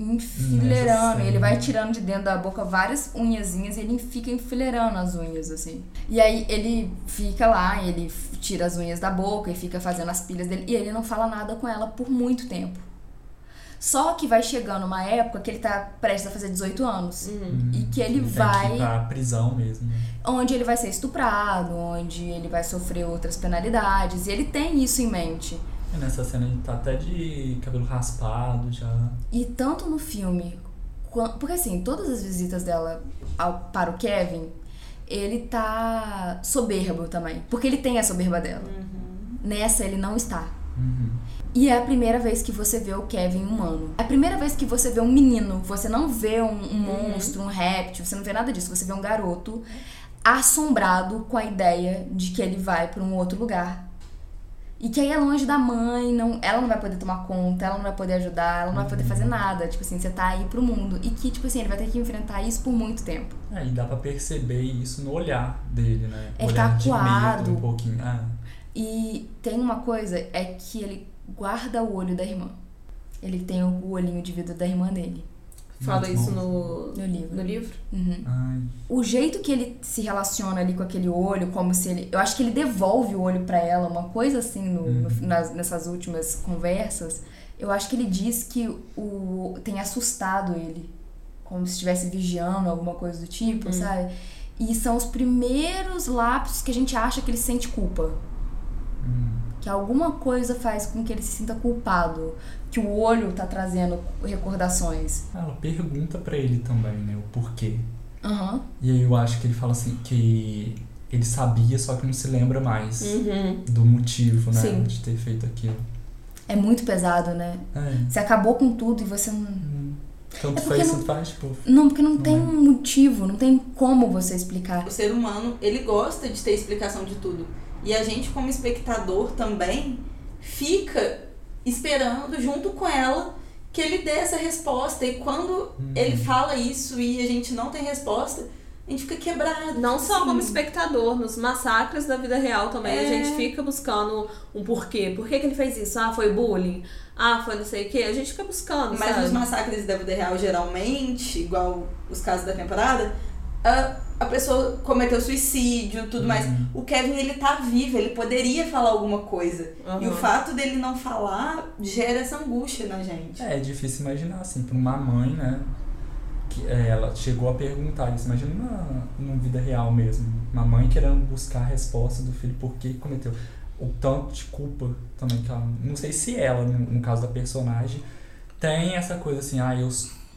enfileirando. Nessa Ele vai tirando de dentro da boca várias unhazinhas e ele fica enfileirando as unhas, assim. E aí ele fica lá, ele tira as unhas da boca e fica fazendo as pilhas dele. E ele não fala nada com ela por muito tempo. Só que vai chegando uma época que ele tá prestes a fazer 18 anos. Uhum. E que ele Tem que vai ir pra prisão mesmo. né? onde ele vai ser estuprado, onde ele vai sofrer outras penalidades. E ele tem isso em mente. E nessa cena ele tá até de cabelo raspado já. E tanto no filme, porque assim, todas as visitas dela ao- para o Kevin, ele tá soberbo também. Porque ele tem a soberba dela. Nessa ele não está. Uhum. E é a primeira vez que você vê o Kevin humano. É a primeira vez que você vê um menino. Você não vê um, um monstro, um réptil, você não vê nada disso. Você vê um garoto assombrado com a ideia de que ele vai para um outro lugar. E que aí é longe da mãe, não, ela não vai poder tomar conta, ela não vai poder ajudar, ela não vai poder fazer nada. Tipo assim, você tá aí pro mundo. E que, tipo assim, ele vai ter que enfrentar isso por muito tempo. É, e dá pra perceber isso no olhar dele, né? Ele olhar tá acuado. um pouquinho. Ah, E tem uma coisa, é que ele guarda o olho da irmã. Ele tem o olhinho de vidro da irmã dele, Fala muito isso no, no livro. no livro? Uhum. O jeito que ele se relaciona ali com aquele olho, como se ele. Eu acho que ele devolve o olho pra ela, uma coisa assim no, no- nas- nessas últimas conversas. Eu acho que ele diz que o tem assustado ele. Como se estivesse vigiando, alguma coisa do tipo, sabe? E são os primeiros lapsos que a gente acha que ele sente culpa. Que alguma coisa faz com que ele se sinta culpado. Que o olho tá trazendo recordações. ela pergunta pra ele também, né? O porquê. Aham. E aí eu acho que ele fala assim que ele sabia, só que não se lembra mais Uhum. do motivo, né? Sim. De ter feito aquilo. É muito pesado, né? É. Você acabou com tudo e você não. hum, Tanto É faz, não- tanto faz, tipo. Não, porque não, Não tem é. um motivo, não tem como você explicar. O ser humano, ele gosta de ter explicação de tudo. E a gente, como espectador também, fica esperando junto com ela que ele dê essa resposta. E quando ele fala isso e a gente não tem resposta, a gente fica quebrado. Não só como espectador, nos massacres da vida real também a É. gente fica buscando um porquê. Por que, que ele fez isso? Ah, foi bullying? Ah, foi não sei o quê. A gente fica buscando, Mas sabe? nos massacres da vida real, geralmente, igual os casos da temporada, a, a pessoa cometeu suicídio tudo mais. O Kevin, ele tá vivo, ele poderia falar alguma coisa. E o Uhum. fato dele não falar gera essa angústia na gente. É, é difícil imaginar, assim, pra uma mãe, né? Que é, ela chegou a perguntar isso. Imagina na, numa vida real mesmo. Uma mãe querendo buscar a resposta do filho por que cometeu. O tanto de culpa também que ela. Não sei se ela, no, no caso da personagem, tem essa coisa assim, ah, eu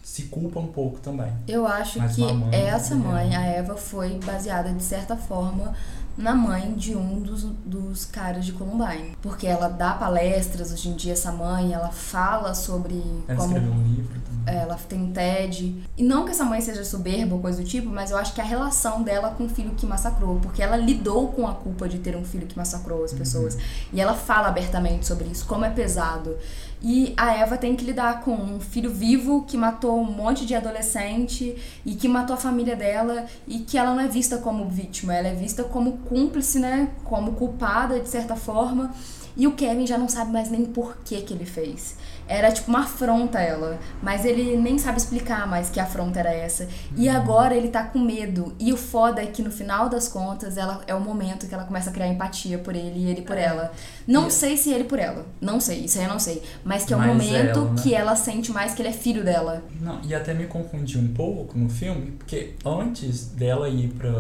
se culpa um pouco também. Eu acho Mas que uma mãe, essa né? mãe, a Eva, foi baseada de certa forma na mãe de um dos, dos caras de Columbine. Porque ela dá palestras hoje em dia, essa mãe, ela fala sobre Ela como escreveu um livro também. ela tem um TED. E não que essa mãe seja soberba ou coisa do tipo, mas eu acho que a relação dela com o filho que massacrou. Porque ela lidou com a culpa de ter um filho que massacrou as pessoas. E ela fala abertamente sobre isso, como é pesado. E a Eva tem que lidar com um filho vivo que matou um monte de adolescente e que matou a família dela e que ela não é vista como vítima, ela é vista como cúmplice, né? Como culpada de certa forma. E o Kevin já não sabe mais nem por que que ele fez. Era tipo uma afronta a ela, mas ele nem sabe explicar mais que afronta era essa. E agora ele tá com medo. E o foda é que no final das contas, ela é o momento que ela começa a criar empatia por ele e ele por ela. Não sei se ele por ela. Não sei, isso aí eu não sei. Mas que é o Mas momento ela, né? que ela sente mais que ele é filho dela. Não, e até me confundi um pouco no filme, porque antes dela ir pra,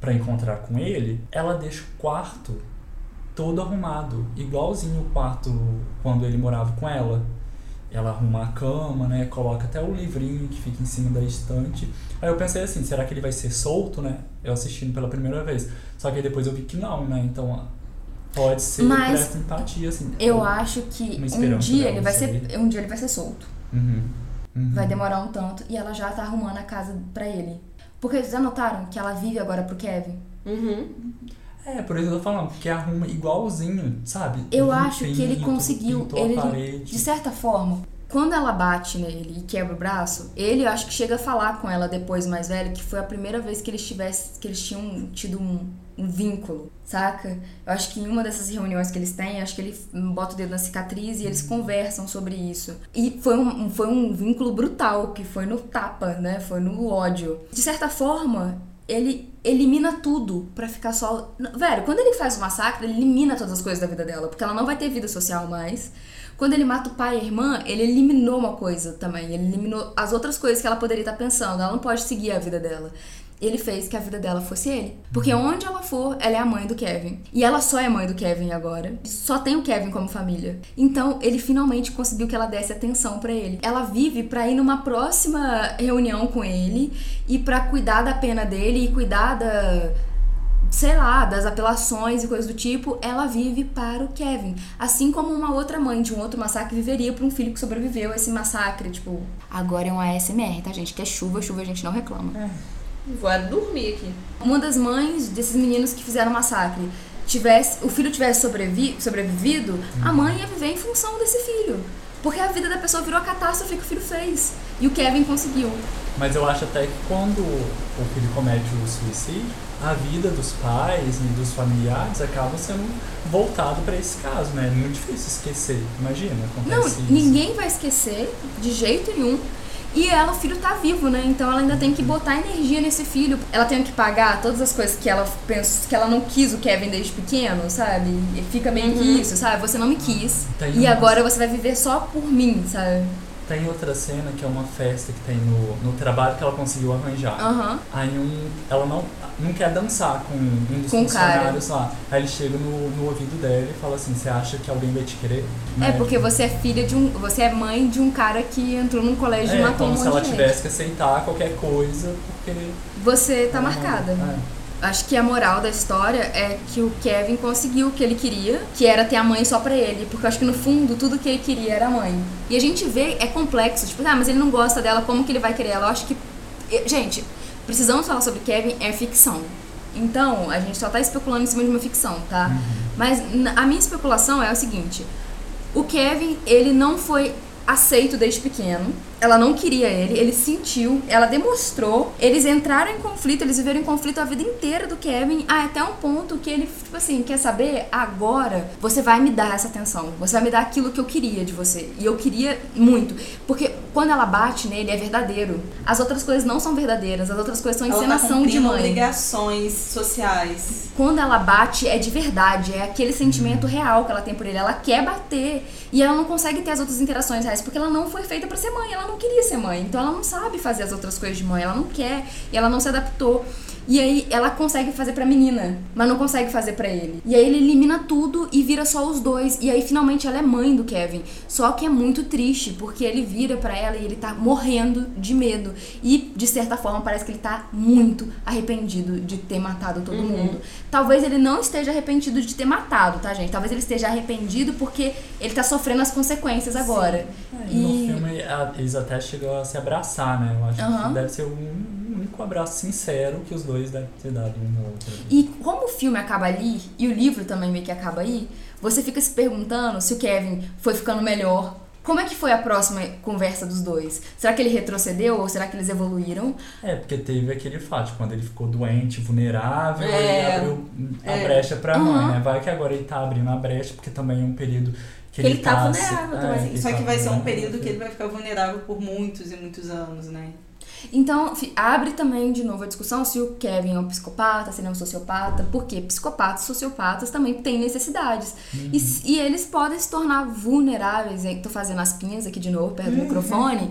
pra encontrar com ele, ela deixa o quarto todo arrumado, igualzinho o quarto quando ele morava com ela. Ela arruma a cama, né? Coloca até o livrinho que fica em cima da estante. Aí eu pensei assim, será que ele vai ser solto, né? Eu assistindo pela primeira vez. Só que aí depois eu vi que não, né? Então ó, pode ser Mas por essa empatia, assim. Eu acho que um dia ele vai ser. Um dia ele vai ser solto. Uhum. Uhum. Vai demorar um tanto. E ela já tá arrumando a casa pra ele. Porque vocês já notaram que ela vive agora pro Kevin? Uhum. É, por isso eu tô falando, porque arruma igualzinho, sabe? Eu acho que ele conseguiu. Ele, de certa forma, Quando ela bate nele e quebra o braço, ele acho que chega a falar com ela depois mais velho que foi a primeira vez que eles tivessem, que eles tinham tido um, um vínculo, saca? Eu acho que em uma dessas reuniões que eles têm, acho que ele bota o dedo na cicatriz e eles conversam sobre isso. E foi um, foi um vínculo brutal, que foi no tapa, né? Foi no ódio. De certa forma, ele elimina tudo pra ficar só. Velho, quando ele faz o massacre, ele elimina todas as coisas da vida dela, porque ela não vai ter vida social mais. Quando ele mata o pai e a irmã, ele eliminou uma coisa também. Ele eliminou as outras coisas que ela poderia estar pensando. Ela não pode seguir a vida dela. Ele fez que a vida dela fosse ele. Porque onde ela for, ela é a mãe do Kevin. E ela só é mãe do Kevin agora. Só tem o Kevin como família. Então, ele finalmente conseguiu que ela desse atenção pra ele. Ela vive pra ir numa próxima reunião com ele e pra cuidar da pena dele e cuidar da sei lá, das apelações e coisas do tipo, ela vive para o Kevin. Assim como uma outra mãe de um outro massacre viveria para um filho que sobreviveu a esse massacre. Tipo, agora é um ASMR, tá, gente? Que é chuva, chuva a gente não reclama. Vou dormir aqui. Uma das mães desses meninos que fizeram o massacre tivesse, o filho tivesse sobrevi, sobrevivido, a mãe ia viver em função desse filho. Porque a vida da pessoa virou a catástrofe que o filho fez. E o Kevin conseguiu. Mas eu acho até que quando o filho comete o suicídio, a vida dos pais e dos familiares acaba sendo voltado para esse caso, né? É muito difícil esquecer. Imagina, acontece Não, isso. ninguém vai esquecer de jeito nenhum. E ela, o filho tá vivo, né? Então ela ainda tem que botar energia nesse filho. Ela tem que pagar todas as coisas que ela pensa, que ela não quis o Kevin desde pequeno, sabe? E fica meio que isso, sabe? Você não me quis. E agora você vai viver só por mim, sabe? Tem outra cena que é uma festa que tem no, no trabalho que ela conseguiu arranjar. Aham. Aí um, ela não, não quer dançar com um dos Com o cara. funcionários lá. Aí ele chega no, no ouvido dela e fala assim, você acha que alguém vai te querer? É Né? porque você é filha de um. Você é mãe de um cara que entrou num colégio e É, matou um como monte se ela tivesse que aceitar qualquer coisa, porque... Você tá marcada. é. Acho que a moral da história é que o Kevin conseguiu o que ele queria, que era ter a mãe só pra ele. Porque eu acho que no fundo tudo que ele queria era a mãe. E a gente vê, é complexo. Tipo, ah, mas ele não gosta dela, como que ele vai querer ela? Eu acho que. eh, Gente, precisamos falar sobre Kevin é ficção. Então, a gente só tá especulando em cima de uma ficção, tá? Mas n- a minha especulação é o seguinte: o Kevin, ele não foi aceito desde pequeno. Ela não queria ele, ele sentiu, ela demonstrou. Eles entraram em conflito, eles viveram em conflito a vida inteira do Kevin, ah, até um ponto que ele, tipo assim, quer saber? Agora você vai me dar essa atenção. Você vai me dar aquilo que eu queria de você. E eu queria muito. Porque quando ela bate nele, é verdadeiro. As outras coisas não são verdadeiras, as outras coisas são tá encenação de cumprindo mãe obrigações sociais. quando ela bate é de verdade, é aquele sentimento real que ela tem por ele. Ela quer bater e ela não consegue ter as outras interações reais porque ela não foi feita pra ser mãe, ela não queria ser mãe. Então ela não sabe fazer as outras coisas de mãe, ela não quer e ela não se adaptou. E aí ela consegue fazer pra menina, mas não consegue fazer pra ele. E aí ele elimina tudo e vira só os dois. E aí finalmente ela é mãe do Kevin. Só que é muito triste, porque ele vira pra ela e ele tá morrendo de medo. E de certa forma parece que ele tá muito arrependido de ter matado todo mundo. Talvez ele não esteja arrependido de ter matado, tá, gente? Talvez ele esteja arrependido porque ele tá sofrendo as consequências agora. É, e no filme eles até chegam a se abraçar, né? Eu acho Aham. que deve ser um único abraço sincero que os dois devem ter dado um ao outro. E como o filme acaba ali, e o livro também meio que acaba aí, você fica se perguntando se o Kevin foi ficando melhor. Como é que foi a próxima conversa dos dois? Será que ele retrocedeu ou será que eles evoluíram? É, porque teve aquele fato, quando ele ficou doente, vulnerável, É. ele abriu a É. brecha pra Uhum. mãe, né? Vai que agora ele tá abrindo a brecha, porque também é um período que ele, ele tá se- vulnerável é, também. ele Só tá que vai ser um período que ele vai ficar vulnerável por muitos e muitos anos, né? Então, abre também de novo a discussão se o Kevin é um psicopata, se ele é um sociopata, porque psicopatas e sociopatas também têm necessidades. E, s- e eles podem se tornar vulneráveis, tô fazendo as pinhas aqui de novo, perto do microfone,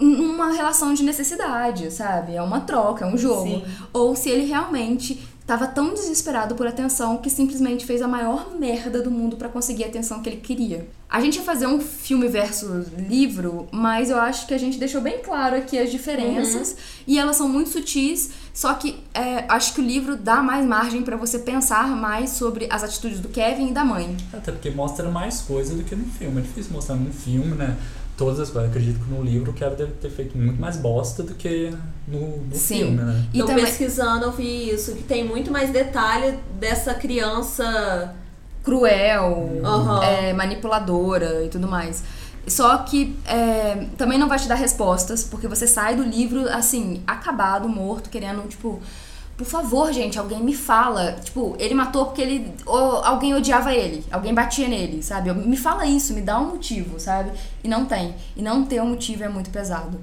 numa relação de necessidade, sabe? É uma troca, é um jogo. Sim. Ou se ele realmente estava tão desesperado por atenção que simplesmente fez a maior merda do mundo pra conseguir a atenção que ele queria. A gente ia fazer um filme versus livro, mas eu acho que a gente deixou bem claro aqui as diferenças e elas são muito sutis. Só que é, acho que o livro dá mais margem pra você pensar mais sobre as atitudes do Kevin e da mãe. Até porque mostra mais coisa do que no filme. É difícil mostrar num filme, né? Todas as coisas. Acredito que no livro o Kevin deve ter feito muito mais bosta do que no, no Sim. filme, né? E eu também pesquisando, eu vi isso, que tem muito mais detalhe dessa criança. cruel, Aham. é, manipuladora e tudo mais. Só que é, também não vai te dar respostas, porque você sai do livro, assim, acabado, morto, querendo, tipo, por favor, gente, alguém me fala. Tipo, ele matou porque ele. Ou alguém odiava ele, alguém batia nele, sabe? Me fala isso, me dá um motivo, sabe? E não tem. E não ter um motivo é muito pesado.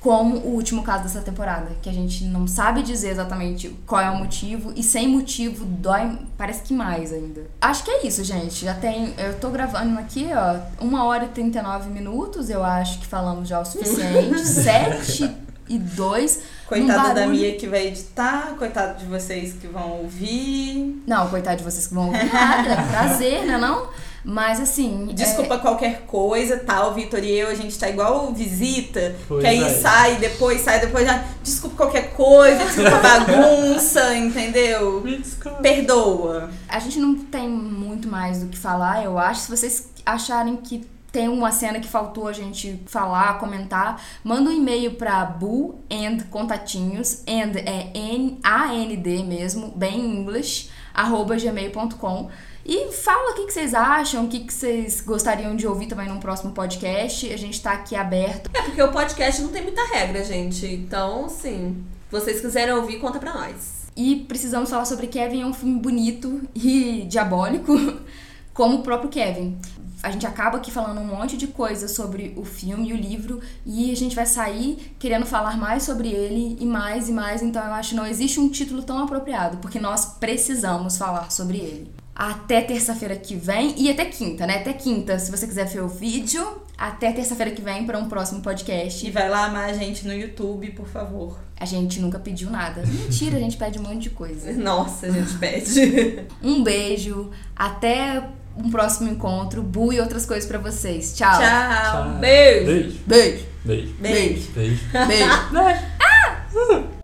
Como o último caso dessa temporada, que a gente não sabe dizer exatamente qual é o motivo, e sem motivo dói, parece que mais ainda. Acho que é isso, gente. Já tem. Eu tô gravando aqui, ó, 1 hora e 39 minutos, eu acho que falamos já o suficiente. 7 e 2. Coitada da Mia que vai editar, coitado de vocês que vão ouvir. Não, coitado de vocês que vão ouvir nada. É prazer, né não? Mas assim. Desculpa qualquer coisa, tá? O Vitor e eu, a gente tá igual visita, Pois que aí é. sai, depois sai, depois já. Desculpa qualquer coisa, desculpa bagunça, entendeu? Desculpa. Perdoa. É, a gente não tem muito mais do que falar, eu acho. Se vocês acharem que tem uma cena que faltou a gente falar, comentar, manda um e-mail pra bu and contatinhos, and é N A N D mesmo, bem em inglês, arroba gmail.com. E fala o que, que vocês acham, o que, que vocês gostariam de ouvir também num próximo podcast. A gente tá aqui aberto. É porque o podcast não tem muita regra, gente. Então, se vocês quiserem ouvir, conta pra nós. E precisamos falar sobre Kevin, é um filme bonito e diabólico, como o próprio Kevin. A gente acaba aqui falando um monte de coisa sobre o filme e o livro e a gente vai sair querendo falar mais sobre ele e mais e mais, então eu acho que não existe um título tão apropriado, porque nós precisamos falar sobre ele. Até terça-feira que vem e até quinta, né? Até quinta, se você quiser ver o vídeo, até terça-feira que vem para um próximo podcast. E vai lá amar a gente no YouTube, por favor. A gente nunca pediu nada. Mentira, a gente pede um monte de coisa. Nossa, a gente pede. Um beijo, até um próximo encontro, bu e outras coisas para vocês. Tchau. Tchau. Beijo. Beijo. Beijo. Beijo. Beijo. Beijo. Beijo. Ah!